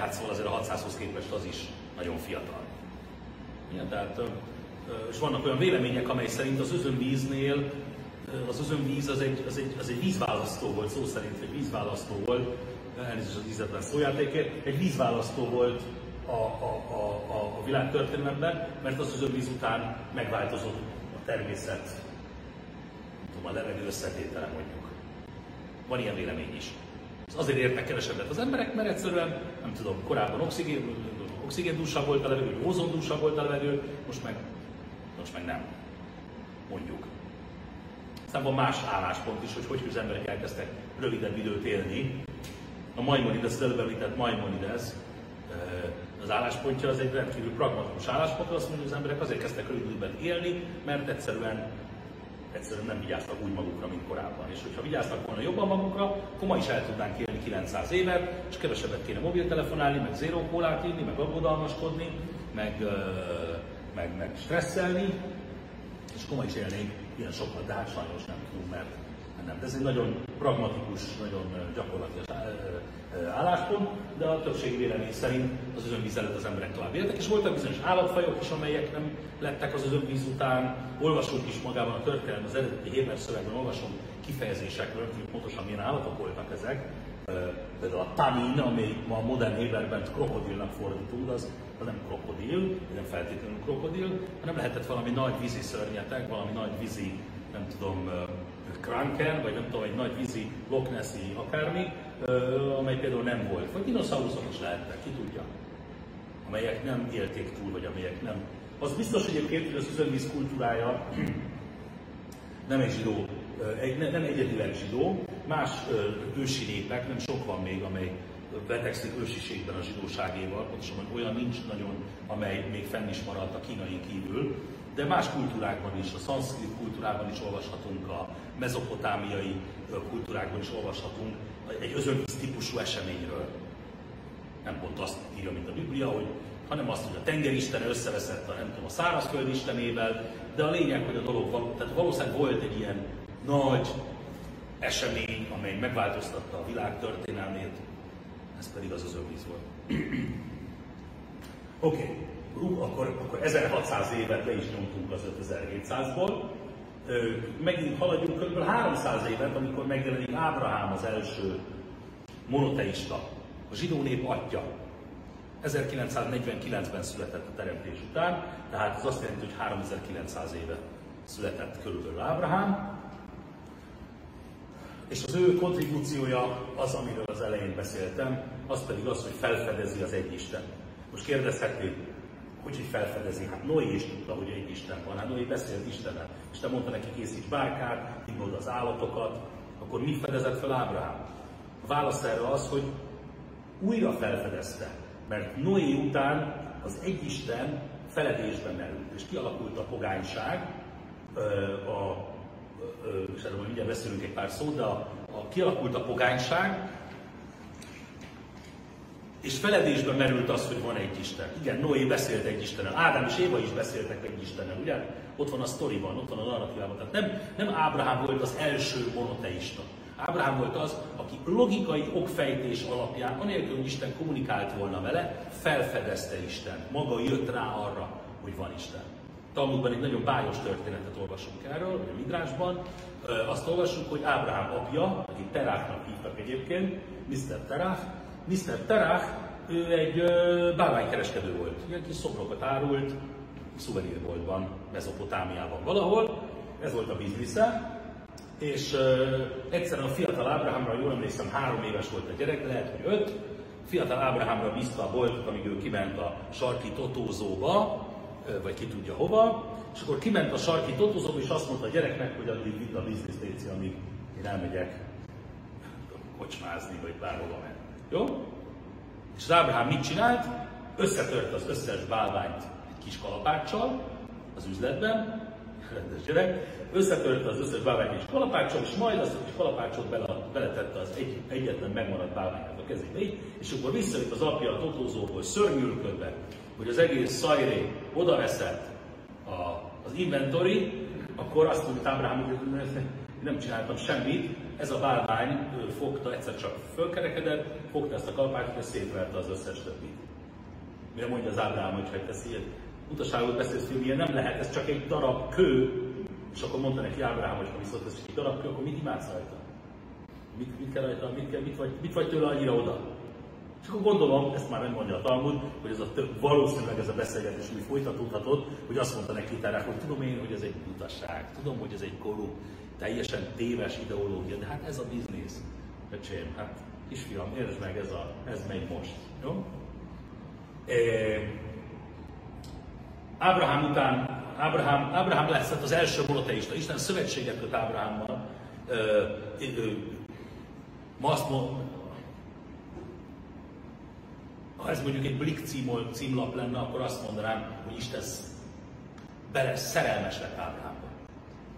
hát szóval azért a 600-hoz képest az is nagyon fiatal. Igen, tehát, és vannak olyan vélemények, amely szerint az özönvíznél az özönvíz az egy, az, egy, az egy vízválasztó volt, szó szerint egy vízválasztó volt, elnézést az ízetlen szójátékért, egy vízválasztó volt a, a, a, a, a világ történelemben, mert az özönvíz után megváltozott a természet, a levegő összetétele mondjuk. Van ilyen vélemény is. Azért értek kevesebbet az emberek, mert egyszerűen, nem tudom, korábban oxigén, oxigéndúsabb volt a levegő, ózondúsabb volt a levegő, most meg, most meg nem. Mondjuk. Aztán van más álláspont is, hogy hogy az emberek elkezdtek rövidebb időt élni. A Maimonides, az előbb említett Maimonides, az álláspontja az egy rendkívül pragmatikus álláspont, azt mondja, hogy az emberek azért kezdtek rövid időben élni, mert egyszerűen egyszerűen nem vigyáztak úgy magukra, mint korábban. És hogyha vigyáztak volna jobban magukra, akkor ma is el tudnánk élni 900 évet, és kevesebbet kéne mobiltelefonálni, meg zero kólát inni, meg aggodalmaskodni, meg, meg, meg stresszelni, és akkor ma is élnénk ilyen sokat, de hát sajnos nem tudunk, mert nem. De ez egy nagyon pragmatikus, nagyon gyakorlatilag álláspont, de a többség vélemény szerint az özönvíz előtt az emberek tovább éltek, és voltak bizonyos állatfajok is, amelyek nem lettek az özönvíz után. Olvasunk is magában a történelem, az eredeti héber szövegben olvasunk kifejezésekről, hogy pontosan milyen állatok voltak ezek. Például a tanin, ami ma a modern héberben krokodilnak fordítunk, az, nem krokodil, nem feltétlenül krokodil, hanem lehetett valami nagy vízi szörnyetek, valami nagy vízi, nem tudom, kranken, vagy nem tudom, egy nagy vízi Loch Nessi akármi, amely például nem volt. Vagy dinoszauruszok is lehettek, ki tudja. Amelyek nem élték túl, vagy amelyek nem. Az biztos egyébként, hogy az üzemvíz kultúrája nem egy zsidó, egy, nem egyedileg zsidó, más ősi népek, nem sok van még, amely betegszik ősiségben a zsidóságéval, pontosan olyan nincs nagyon, amely még fenn is maradt a kínai kívül, de más kultúrákban is, a szanszkrit kultúrában is olvashatunk, a mezopotámiai kultúrákban is olvashatunk egy özönvíz típusú eseményről. Nem pont azt írja, mint a Biblia, hogy, hanem azt, hogy a tengeristen összeveszett a, nem tudom, a szárazföld istenével, de a lényeg, hogy a dolog, való, tehát valószínűleg volt egy ilyen nagy esemény, amely megváltoztatta a világ történelmét, ez pedig az az önvíz volt. Oké, okay akkor, akkor 1600 évet le is nyomtunk az 5700-ból, megint haladjunk kb. 300 évet, amikor megjelenik Ábrahám az első monoteista, a zsidó nép atya. 1949-ben született a teremtés után, tehát ez azt jelenti, hogy 3900 éve született körülbelül Ábrahám, és az ő kontribúciója az, amiről az elején beszéltem, az pedig az, hogy felfedezi az egy Isten. Most kérdezhetnék, hogy hogy felfedezi? Hát Noé is tudta, hogy egy Isten van. Hát Noé beszélt Istennel. Isten mondta neki, készíts bárkát, hívod az állatokat. Akkor mi fedezett fel Ábrahám? A válasz erre az, hogy újra felfedezte. Mert Noé után az egy Isten feledésbe merült, és kialakult a pogányság, a, és erről mindjárt beszélünk egy pár szót, de a, a, kialakult a pogányság, és feledésben merült az, hogy van egy Isten. Igen, Noé beszélt egy Istennel, Ádám és Éva is beszéltek egy Istennel, ugye? Ott van a sztoriban, ott van a narratívában. Tehát nem, nem Ábrahám volt az első monoteista. Ábrahám volt az, aki logikai okfejtés alapján, anélkül, hogy Isten kommunikált volna vele, felfedezte Isten. Maga jött rá arra, hogy van Isten. Talmudban egy nagyon bájos történetet olvasunk erről, a Midrásban. Azt olvassuk, hogy Ábrahám apja, akit Teráknak hívtak egyébként, Mr. Terák, Mr. Terach ő egy bálványkereskedő volt. Ilyen kis szobrokat árult, szuvenírboltban, Mezopotámiában valahol. Ez volt a biznisze. És uh, egyszerűen a fiatal Ábrahámra, jól emlékszem, három éves volt a gyerek, lehet, hogy öt. Fiatal Ábrahámra bízta a boltot, amíg ő kiment a sarki totózóba, vagy ki tudja hova, és akkor kiment a sarki totózóba, és azt mondta a gyereknek, hogy addig vidd a bizniszt, Léci, amíg én elmegyek kocsmázni, vagy bárhova menni. Jó? És az Ábrahám mit csinált? Összetört az összes bálványt egy kis kalapáccsal az üzletben, rendes gyerek, összetörte az összes bálványt kis kalapáccsal, és majd azt a kis kalapácsot bele, beletette az egy, egyetlen megmaradt bálványát a kezébe, és akkor visszajött az apja a totózóból szörnyűlködve, hogy az egész szajré oda veszett a, az inventory, akkor azt mondta Ábrahám, hogy nem csináltam semmit, ez a bálvány fogta, egyszer csak fölkerekedett, fogta ezt a kalapácsot, és szétverte az összes többit. Mire mondja az Ábrahám, hogy ha ezt ilyen utaságot beszélsz, hogy ilyen nem lehet, ez csak egy darab kő, és akkor mondta neki Ábrahám, hogy ha viszont ez egy darab kő, akkor mit imádsz rajta? Mit, mit kell rajta, mit, kell, mit, vagy, mit vagy tőle annyira oda? És akkor gondolom, ezt már nem mondja a Talmud, hogy ez a több, valószínűleg ez a beszélgetés úgy folytatódhatott, hogy azt mondta neki Terák, hogy tudom én, hogy ez egy utasság, tudom, hogy ez egy korú, teljesen téves ideológia, de hát ez a biznisz. Öcsém, hát kisfiam, értsd meg, ez, a, ez megy most. Jó? É, Ábrahám után, Ábrahám, Ábrahám lesz hát az első monoteista, Isten szövetséget köt Ábrahámmal. ma azt ha ez mondjuk egy Blick címol, címlap lenne, akkor azt mondanám, hogy Isten bele szerelmes lett Ábrahámba.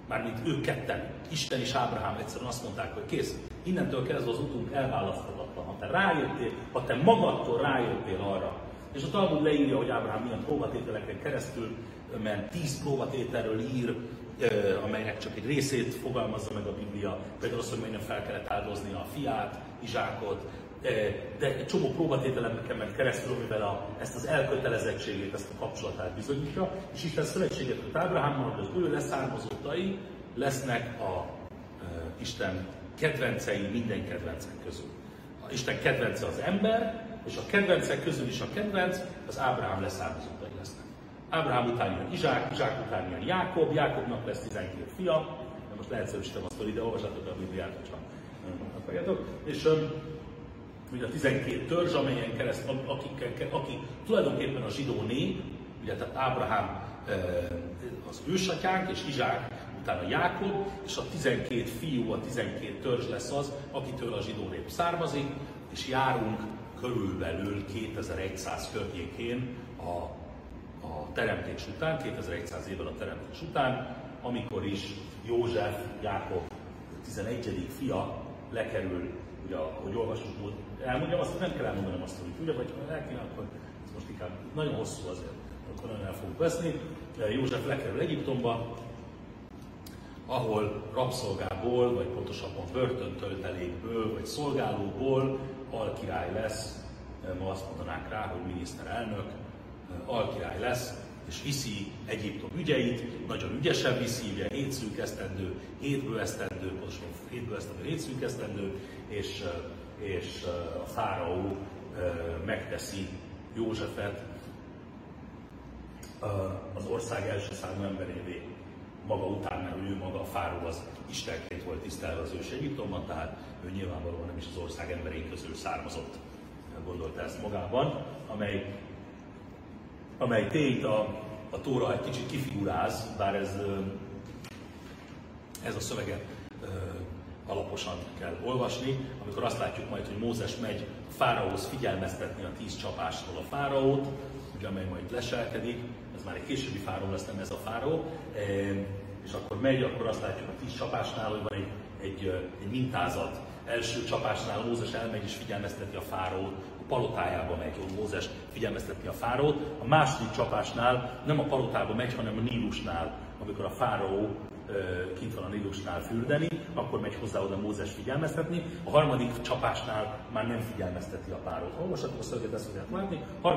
Mármint ők ketten, Isten és Ábrahám egyszerűen azt mondták, hogy kész, innentől kezdve az utunk elválaszthatatlan. Ha te rájöttél, ha te magadtól rájöttél arra, és a Talmud leírja, hogy Ábrahám milyen próbatételeken keresztül ment, tíz próbatételről ír, amelynek csak egy részét fogalmazza meg a Biblia, például az, hogy majdnem fel kellett áldozni a fiát, Izsákot, de egy csomó próbatételeken ment keresztül, amivel a, ezt az elkötelezettségét, ezt a kapcsolatát bizonyítja, és Isten szövetséget köt Ábrahámmal, hogy az ő leszármazottai lesznek a e, Isten kedvencei minden kedvencek közül. A Isten kedvence az ember, és a kedvencek közül is a kedvenc az Ábrahám leszármazottai lesznek. Ábrahám után jön Izsák, Izsák után jön Jákob, Jákobnak lesz 12 fia, de most leegyszerűsítem azt, hogy ide olvassátok a Bibliát, ha akarjátok. És ugye a 12 törzs, amelyen keresztül, akik, akik tulajdonképpen a zsidó nép, ugye tehát Ábrahám az ősatyánk, és Izsák, utána Jákob, és a 12 fiú, a 12 törzs lesz az, akitől a zsidó nép származik, és járunk körülbelül 2100 környékén a, a teremtés után, 2100 évvel a teremtés után, amikor is József, Jákob 11. fia lekerül, ugye, ahogy olvasunk, elmondjam azt, nem kell elmondanom azt, hogy ugye, vagy ha el akkor ez most inkább nagyon hosszú azért, akkor nagyon el fogunk veszni. József lekerül Egyiptomba, ahol rabszolgából, vagy pontosabban börtöntöltelékből, vagy szolgálóból alkirály lesz, ma azt mondanák rá, hogy miniszterelnök, alkirály lesz, és viszi Egyiptom ügyeit, nagyon ügyesen viszi, ugye 7 szűk esztendő, 7 esztendő, pontosan 7 esztendő, 7 szűk esztendő, és és a fáraó megteszi Józsefet az ország első számú emberévé maga után, mert ő maga a fáraó az Istenként volt tisztelve az ős Egyiptomban, tehát ő nyilvánvalóan nem is az ország emberei közül származott, gondolta ezt magában, amely, amely tényt a, a Tóra egy kicsit kifiguráz, bár ez, ez a szöveget alaposan kell olvasni, amikor azt látjuk majd, hogy Mózes megy a fáraóhoz figyelmeztetni a tíz csapástól a fáraót, ugye, amely majd leselkedik, ez már egy későbbi fáraó lesz, nem ez a fáraó, és akkor megy, akkor azt látjuk a tíz csapásnál, hogy van egy, egy, egy mintázat. Első csapásnál Mózes elmegy és figyelmezteti a fáraót, palotájába megy, hogy Mózes figyelmezteti a fáraót. A második csapásnál nem a palotába megy, hanem a Nílusnál, amikor a fáraó kint van a Nílusnál fürdeni, akkor megy hozzá oda Mózes figyelmeztetni, a harmadik csapásnál már nem figyelmezteti a párot. Olvashatok a szöveget, ezt fogják látni. A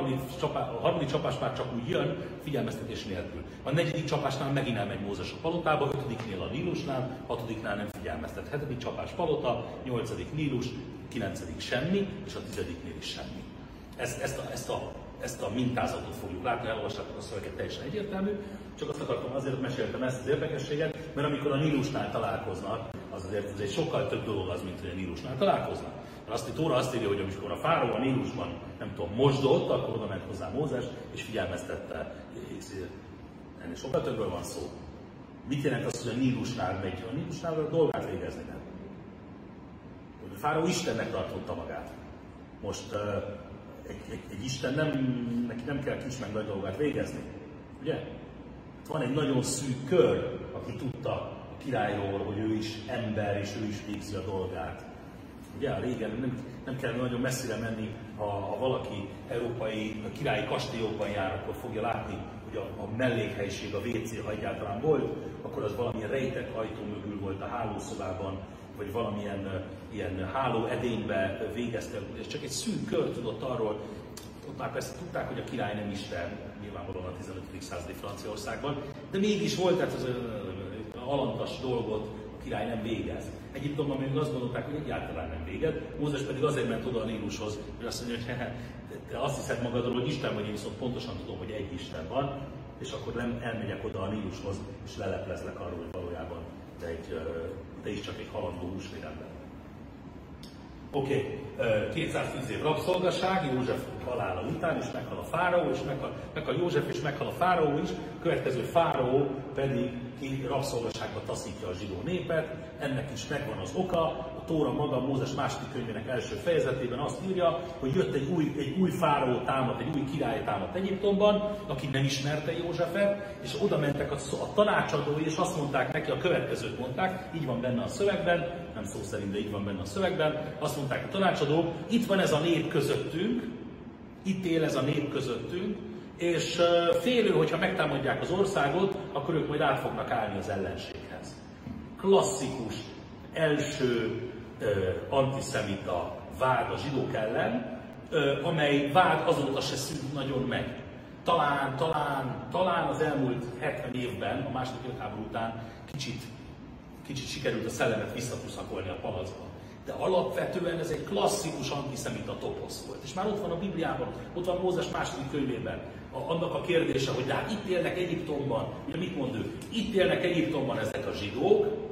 a harmadik csapás már csak úgy jön, figyelmeztetés nélkül. A negyedik csapásnál megint elmegy Mózes a palotába, ötödiknél a Nílusnál, hatodiknál nem figyelmeztet. Hetedik csapás palota, nyolcadik Nílus, kilencedik semmi, és a tizediknél is semmi. Ezt, ezt, a, ezt, a, ezt a mintázatot fogjuk látni, elolvassátok a szöveget teljesen egyértelmű, csak azt akartam azért meséltem ezt az érdekességet, mert amikor a Nílusnál találkoznak, az azért ez egy sokkal több dolog az, mint hogy a Nílusnál találkoznak. Mert azt, Tóra azt írja, hogy amikor a fáró a Nílusban, nem tudom, mosdott, akkor oda ment hozzá Mózes, és figyelmeztette. Ennél sokkal többről van szó. Mit jelent az, hogy a Nílusnál megy? A Nílusnál a dolgát végezni nem. A fáró Istennek tartotta magát. Most uh, egy, egy, egy Isten nem, neki nem kell kis meg nagy dolgát végezni. Ugye? Van egy nagyon szűk kör, aki tudta a királyról, hogy ő is ember, és ő is végzi a dolgát. Ugye, régen nem, nem kell nagyon messzire menni, ha, ha valaki európai a királyi kastélyokban jár, akkor fogja látni, hogy a, a mellékhelyiség, a WC, ha egyáltalán volt, akkor az valamilyen rejtett ajtó mögül volt a hálószobában, vagy valamilyen ilyen háló edénybe végezte, és csak egy szűk kör tudott arról, ott már persze tudták, hogy a király nem Isten, nyilvánvalóan a 15. századi Franciaországban, de mégis volt tehát az alantas dolgot, a király nem végez. Egyiptomban még azt gondolták, hogy egyáltalán nem végez, Mózes pedig azért ment oda a Nílushoz, hogy azt mondja, hogy te azt hiszed magadról, hogy Isten vagy, én viszont pontosan tudom, hogy egy Isten van, és akkor nem elmegyek oda a Nílushoz, és leleplezlek arról, hogy valójában egy, te is csak egy halandó húsvédember. Oké, okay. 210 év rabszolgaság, József halála után, és meghal a fáraó, és meghal, meghal József, és meghal a fáraó is, következő fáraó pedig ki rabszolgaságba taszítja a zsidó népet, ennek is megvan az oka, Tóra maga Mózes második könyvének első fejezetében azt írja, hogy jött egy új, egy új fáraó támad, egy új király támad Egyiptomban, aki nem ismerte Józsefet, és oda mentek a, a tanácsadói, és azt mondták neki, a következőt mondták, így van benne a szövegben, nem szó szerint, de így van benne a szövegben, azt mondták a tanácsadók, itt van ez a nép közöttünk, itt él ez a nép közöttünk, és félő, hogyha megtámadják az országot, akkor ők majd át fognak állni az ellenséghez. Klasszikus, első antiszemita vád a zsidók ellen, amely vád azóta se szűnt nagyon meg. Talán, talán, talán az elmúlt 70 évben, a második világháború után kicsit, kicsit sikerült a szellemet visszatuszakolni a palacba. De alapvetően ez egy klasszikus antiszemita toposz volt. És már ott van a Bibliában, ott van Mózes második könyvében, a, annak a kérdése, hogy de hát itt élnek Egyiptomban, ugye mit mond ő? Itt élnek Egyiptomban ezek a zsidók,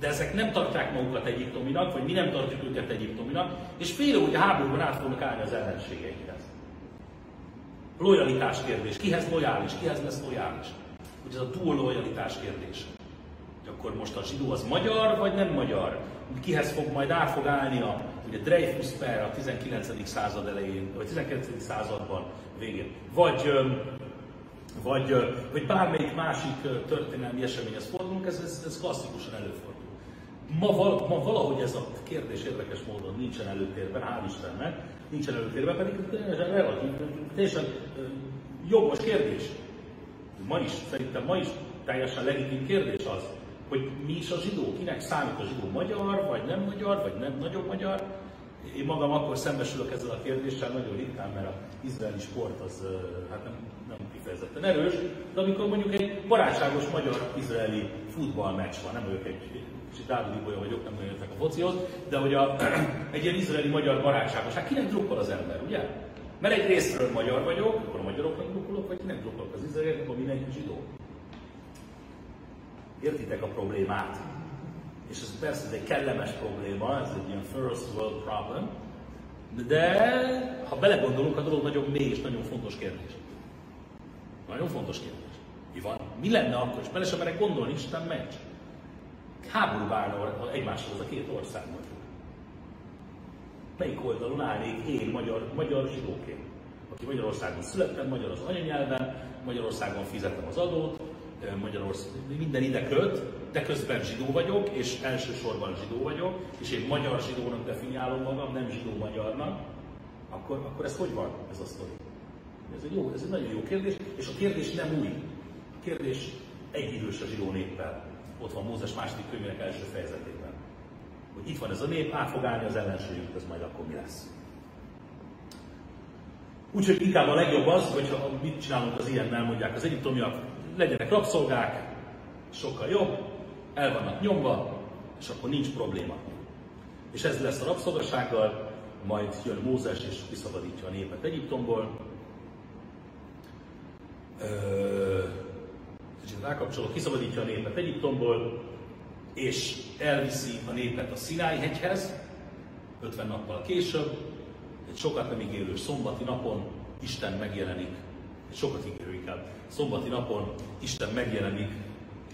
de ezek nem tartják magukat egyiptominak, vagy mi nem tartjuk őket egyiptominak, és félő, hogy a háborúban át fognak állni az ellenségeikhez. Lojalitás kérdés. Kihez lojális, kihez lesz lojális? Ugye ez a dual lojalitás kérdés. Hogy akkor most a zsidó az magyar, vagy nem magyar? Kihez fog majd át fog állni a ugye Dreyfus per a 19. század elején, vagy 19. században végén. Vagy, vagy, vagy bármelyik másik történelmi eseményhez fordulunk, ez, ez, ez klasszikusan előfordul. Ma, val, ma valahogy ez a kérdés érdekes módon nincsen előtérben, hál' Istennek, nincsen előtérben, pedig teljesen relatív, teljesen jogos kérdés. Ma is, szerintem ma is teljesen legitim kérdés az, hogy mi is a zsidó, kinek számít a zsidó magyar, vagy nem magyar, vagy nem nagyobb magyar. Én magam akkor szembesülök ezzel a kérdéssel nagyon ritkán, mert az izraeli sport az hát nem, nem kifejezetten erős, de amikor mondjuk egy barátságos magyar-izraeli futballmeccs van, nem vagyok egy kicsit Dávid Ibolya vagyok, nem nagyon a focihoz, de hogy a, egy ilyen izraeli-magyar barátságos, hát kinek drukkol az ember, ugye? Mert egy részről magyar vagyok, akkor a magyaroknak drukkolok, vagy kinek drukkolok az izraeliek, akkor mindenki zsidó. Értitek a problémát? És ez persze ez egy kellemes probléma, ez egy ilyen first world problem, de ha belegondolunk, a dolog nagyon mély és nagyon fontos kérdés. Nagyon fontos kérdés. Mi van? Mi lenne akkor? És bele sem merek gondolni, Isten meccs. Háborúba állna egymáshoz a két ország mondjuk. Melyik oldalon állnék én magyar, magyar zsidóként? Aki Magyarországon születtem, magyar az anyanyelven, Magyarországon fizetem az adót, Magyarország, minden ide köt, de közben zsidó vagyok, és elsősorban zsidó vagyok, és én magyar zsidónak definiálom magam, nem zsidó magyarnak, akkor, akkor ez hogy van, ez a sztori? Ez egy, jó, ez egy nagyon jó kérdés, és a kérdés nem új. A kérdés egyidős a zsidó néppel. Ott van Mózes második könyvének első fejezetében. Hogy itt van ez a nép, át fog állni az ellenségünk, ez majd akkor mi lesz. Úgyhogy inkább a legjobb az, hogyha mit csinálunk az ilyennel, mondják az egyiptomiak, legyenek rabszolgák, sokkal jobb, el vannak nyomva, és akkor nincs probléma. És ez lesz a rabszolgasággal, majd jön Mózes és kiszabadítja a népet Egyiptomból. Kicsit rákapcsolok, kiszabadítja a népet Egyiptomból, és elviszi a népet a Sinai hegyhez, 50 nappal később, egy sokat nem ígérő szombati napon Isten megjelenik, egy sokat ígérő inkább, szombati napon Isten megjelenik,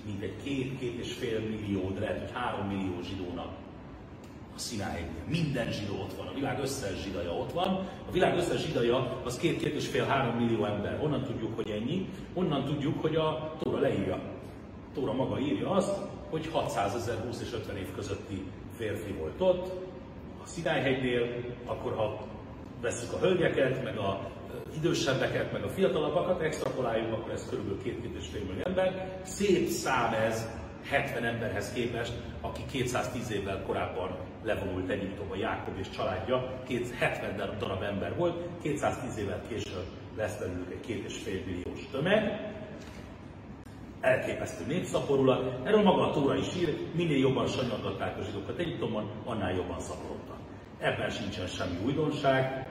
mint egy két-két és fél millió, de lehet, hogy három millió zsidónak a Szináhegynél. Minden zsidó ott van, a világ összes zsidaja ott van. A világ összes zsidaja az két-két és fél három millió ember. Honnan tudjuk, hogy ennyi? Honnan tudjuk, hogy a Tóra leírja. Tóra maga írja azt, hogy 600 ezer 20 és 50 év közötti férfi volt ott, a Szinályhegynél, akkor ha veszük a hölgyeket, meg a idősebbeket, meg a fiatalabbakat, extrapoláljuk, akkor ez kb. 2-2,5 millió ember. Szép szám ez 70 emberhez képest, aki 210 évvel korábban levonult Egyiptomba, Jákob és családja, 70 darab ember volt, 210 évvel később lesz belőlük egy 2,5 milliós tömeg, elképesztő népszaporulat. Erről maga a Tóra is ír, minél jobban sanyargatták a zsidókat Egyiptomban, annál jobban szaporodtak. Ebben sincsen semmi újdonság,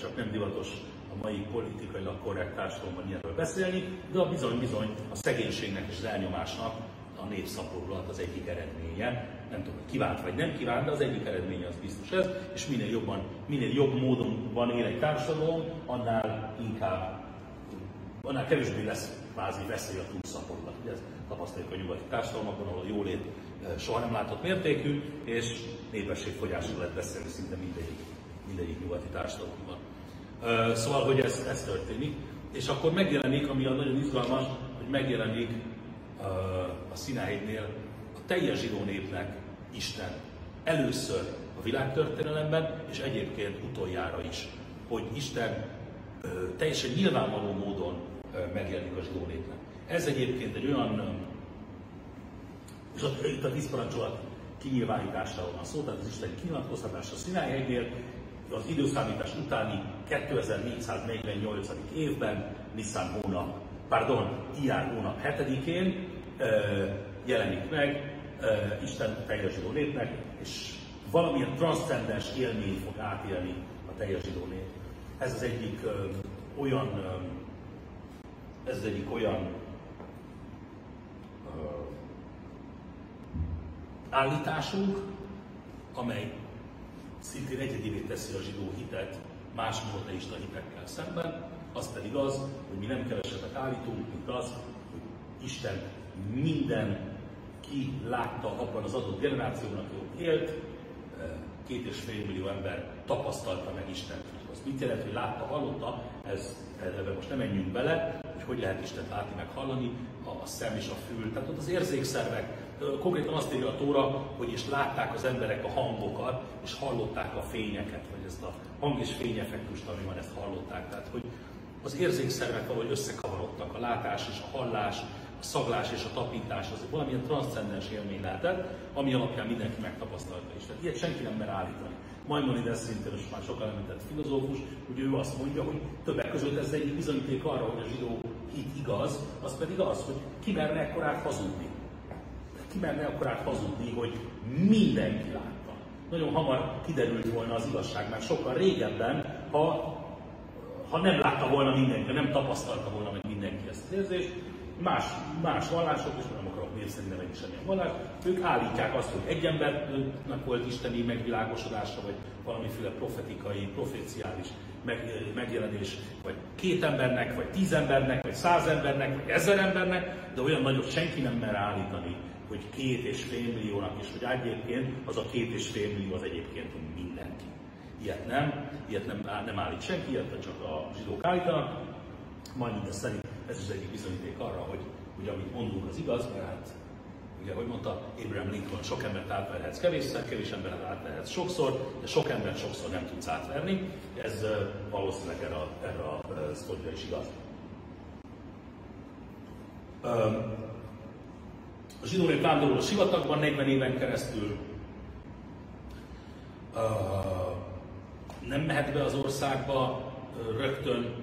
csak nem divatos a mai politikailag korrekt társadalomban ilyenről beszélni, de a bizony-bizony a szegénységnek és az elnyomásnak a népszaporulat az egyik eredménye. Nem tudom, kívánt vagy nem kívánt, de az egyik eredménye az biztos ez, és minél jobban, minél jobb módon van él egy társadalom, annál inkább, annál kevésbé lesz kvázi veszély a túlszaporulat. Ugye ezt tapasztaljuk a nyugati társadalmakban, ahol a jólét soha nem látott mértékű, és népességfogyásról lehet beszélni szinte mindegyik, mindegyik nyugati társadalomban. Szóval, hogy ez, ez történik. És akkor megjelenik, ami a nagyon izgalmas, hogy megjelenik a Szináhegynél a teljes zsidó népnek Isten. Először a világtörténelemben, és egyébként utoljára is. Hogy Isten teljesen nyilvánvaló módon megjelenik a zsidó népnek. Ez egyébként egy olyan, és itt a diszparancsolat kinyilvánításáról van szó, tehát az Isten kinyilatkoztatás a Szinály hegynél, az időszámítás utáni 2448. évben, Nisztán hónap, pardon, Iár hónap 7-én jelenik meg Isten teljes zsidó népnek, és valamilyen transzcendens élmény fog átélni a teljes zsidó nép. Ez az egyik ö, olyan, ö, ez egyik olyan ö, állításunk, amely szintén egyedivé teszi a zsidó hitet más monoteista hitekkel szemben, az pedig az, hogy mi nem kevesebbet állítunk, mint az, hogy Isten minden ki látta abban az adott generációnak, aki élt, két és fél millió ember tapasztalta meg Istent. Mit jelent, hogy látta, hallotta, ez, ebbe most nem menjünk bele, hogy hogy lehet Istent látni, meg hallani, a, a szem és a fül, tehát ott az érzékszervek. Konkrétan azt írja a Tóra, hogy és látták az emberek a hangokat, és hallották a fényeket, vagy ezt a hang és fényeffektust, ami van, ezt hallották. Tehát, hogy az érzékszervek valahogy összekavarodtak, a látás és a hallás, a szaglás és a tapintás, az valamilyen transzcendens élmény lehetett, ami alapján mindenki megtapasztalta is. Tehát ilyet senki nem mer állítani. Maimonides szintén most már sokan említett filozófus, hogy ő azt mondja, hogy többek között ez egy bizonyíték arra, hogy a zsidó hit igaz, az pedig az, hogy ki merne ekkorát hazudni. Ki merne ekkorát hazudni, hogy mindenki látta. Nagyon hamar kiderült volna az igazság, mert sokkal régebben, ha ha nem látta volna mindenki, nem tapasztalta volna meg mindenki ezt az érzést, más, más vallások, és nem akarok név szerint nevetni semmilyen vallás, ők állítják azt, hogy egy embernek volt isteni megvilágosodása, vagy valamiféle profetikai, proféciális meg, megjelenés, vagy két embernek, vagy tíz embernek, vagy száz embernek, vagy ezer embernek, de olyan nagyot senki nem mer állítani, hogy két és fél milliónak, és hogy egyébként az a két és fél millió az egyébként mindenki. Ilyet nem, ilyet nem, nem állít senki, ilyet csak a zsidók állítanak, majd mindez szerint ez is egyik bizonyíték arra, hogy, hogy amit mondunk az igaz, mert hát ugye, hogy mondta Abraham Lincoln, sok embert átverhetsz kevésszer, kevés embert átverhetsz sokszor, de sok embert sokszor nem tudsz átverni. Ez valószínűleg erre, erre a sztorira is igaz. A zsidó nép vándorol a sivatagban 40 éven keresztül. Nem mehet be az országba rögtön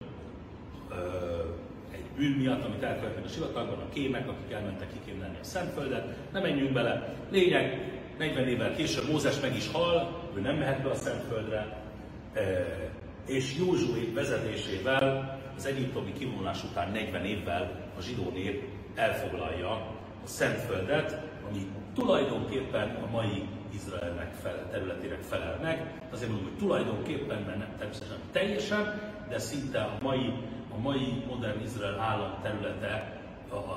bűn miatt, amit elkövetnek a sivatagban, a kémek, akik elmentek kikémlelni a Szentföldet. Nem menjünk bele. Lényeg, 40 évvel később Mózes meg is hal, ő nem mehet be a Szentföldre, és Józsué vezetésével az egyiptomi kivonulás után 40 évvel a zsidó nép elfoglalja a Szentföldet, ami tulajdonképpen a mai Izraelnek fel, területének felel meg. Azért mondom, hogy tulajdonképpen, mert nem természetesen teljesen, de szinte a mai, a mai modern Izrael állam területe,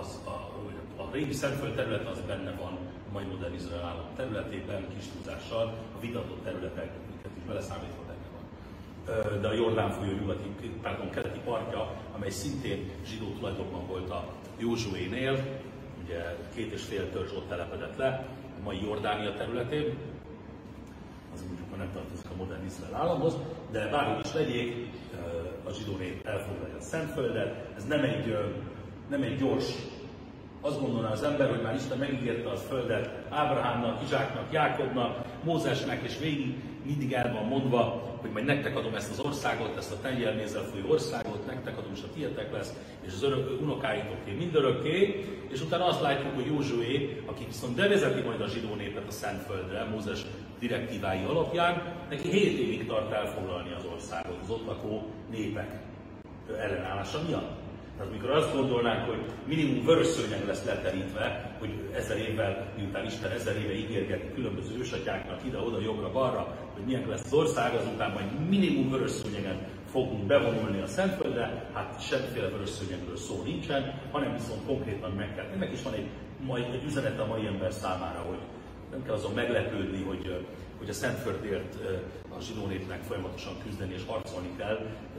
az, a, a régi Szentföld terület az benne van a mai modern Izrael állam területében, kis túlzással, a vitatott területek, amiket is beleszámítva benne van. De a Jordán folyó nyugati, pardon, keleti partja, amely szintén zsidó tulajdonban volt a Józsuénél, ugye két és fél törzs ott telepedett le, a mai Jordánia területén, az mondjuk nem tartozik a modern Izrael államhoz, de bárhogy is legyék, a zsidó nép elfoglalja a Szentföldet, ez nem egy, nem egy gyors azt gondolná az ember, hogy már Isten megígérte a földet Ábrahámnak, Izsáknak, Jákobnak, Mózesnek, és végig mindig el van mondva, hogy majd nektek adom ezt az országot, ezt a tengermézzel folyó országot, nektek adom, és a tietek lesz, és az örök, unokáitoké mindörökké, és utána azt látjuk, hogy Józsué, aki viszont bevezeti majd a zsidó népet a Szentföldre, Mózes direktívái alapján, neki 7 évig tart elfoglalni az ott lakó népek ellenállása miatt. Tehát mikor azt gondolnánk, hogy minimum vörös szőnyeg lesz leterítve, hogy ezer évvel, miután Isten ezer éve ígérgeti különböző ősatyáknak ide-oda, jobbra-balra, hogy milyen lesz az ország, azután majd minimum vörös szőnyegen fogunk bevonulni a Szentföldre, hát semmiféle vörös szőnyegről szó nincsen, hanem viszont konkrétan meg kell. Ennek is van egy, majd egy üzenet a mai ember számára, hogy nem kell azon meglepődni, hogy hogy a Szentföldért a zsidó népnek folyamatosan küzdeni és harcolni kell,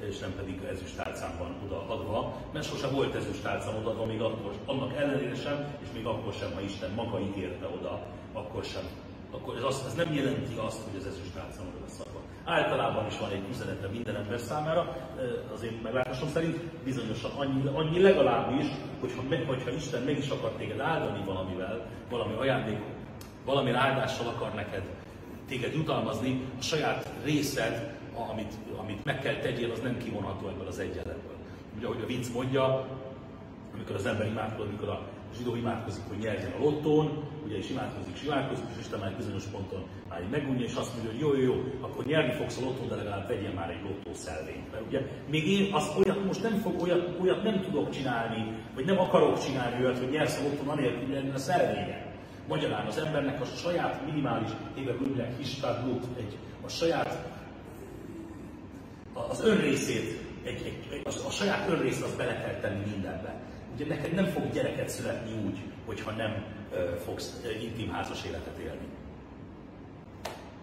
és nem pedig ezüstálcán van odaadva, mert sosem volt ezüstálcán odaadva, még akkor, annak ellenére sem, és még akkor sem, ha Isten maga ígérte oda, akkor sem. Akkor ez, azt, ez nem jelenti azt, hogy az ezüstálcán oda lesz adva. Általában is van egy üzenete minden ember számára, az én meglátásom szerint bizonyosan annyi, annyi legalábbis, hogyha, hogyha Isten meg is akar téged áldani valamivel, valami ajándék, valami áldással akar neked téged jutalmazni, a saját részed, amit, amit meg kell tegyél, az nem kivonható ebből az egyenletből. Ugye, ahogy a vicc mondja, amikor az ember imádkozik, amikor a zsidó imádkozik, hogy nyerjen a lottón, ugye is imádkozik, és imádkozik, és Isten már bizonyos ponton már megunja, és azt mondja, hogy jó, jó, jó, akkor nyerni fogsz a lottón, de legalább vegyél már egy lottószelvényt. Mert ugye még én azt olyat most nem fog, olyat, olyat nem tudok csinálni, vagy nem akarok csinálni olyat, hogy nyersz a lottón, anélkül, hogy a szelvényen. Magyarán az embernek a saját minimális, éve mondják, istadlut, egy, a saját, az önrészét, egy, egy, a, a saját önrészt az bele kell tenni mindenbe. Ugye neked nem fog gyereket születni úgy, hogyha nem ö, fogsz ö, intim házas életet élni.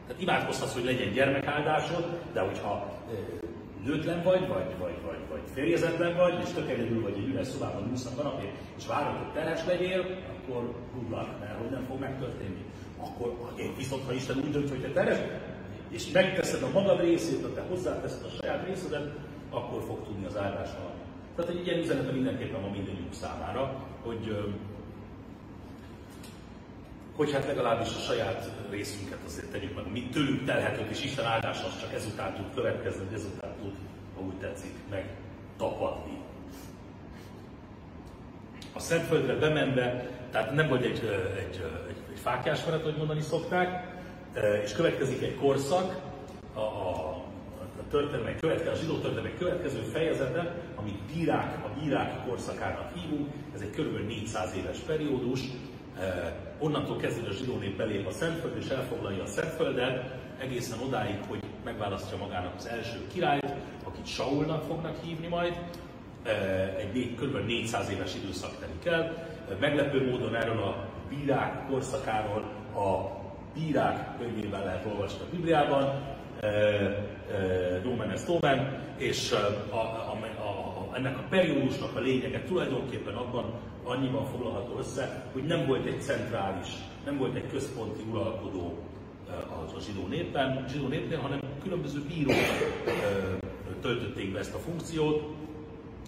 Tehát imádkozhatsz, hogy legyen gyermekáldásod, de hogyha ö, nőtlen vagy, vagy, vagy, vagy, vagy férjezetlen vagy, és tök vagy egy üres szobában ülsz a kanapén, és várod, hogy terhes legyél, akkor rúglak, mert hogy nem fog megtörténni. Akkor viszont, ha Isten úgy dönt, hogy te terhes, és megteszed a magad részét, te hozzáteszed a saját részedet, akkor fog tudni az áldás valami. Tehát egy ilyen üzenete mindenképpen van mindegyünk számára, hogy hogy hát legalábbis a saját részünket azért tegyük meg, mi tőlünk telhetők, és Isten áldása az csak ezután tud következni, ezután tud, ha úgy tetszik, meg tapadni. A Szentföldre bemenve, tehát nem volt egy, egy, egy, egy fákjás menet, hogy mondani szokták, és következik egy korszak, a, a, történelmek következő, a zsidó történelmek következő fejezete, amit bírák, a bírák korszakának hívunk, ez egy kb. 400 éves periódus, onnantól kezdve a zsidó nép belép a Szentföld és elfoglalja a Szentföldet, egészen odáig, hogy megválasztja magának az első királyt, akit Saulnak fognak hívni majd. Eh, egy kb. 400 éves időszak telik el. Eh, meglepő módon erről a bírák korszakáról a bírák könyvében lehet olvasni a Bibliában, Domen es Domen, és a, a, a, a, ennek a periódusnak a lényege tulajdonképpen abban, annyiban foglalható össze, hogy nem volt egy centrális, nem volt egy központi uralkodó a zsidó népben, zsidó népnél, hanem különböző bírók töltötték be ezt a funkciót,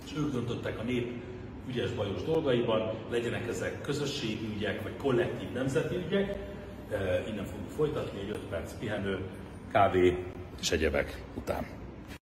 és ők döntöttek a nép ügyes bajos dolgaiban, legyenek ezek közösségi ügyek, vagy kollektív nemzeti ügyek. Innen fogjuk folytatni egy 5 perc pihenő, kávé és egyebek után.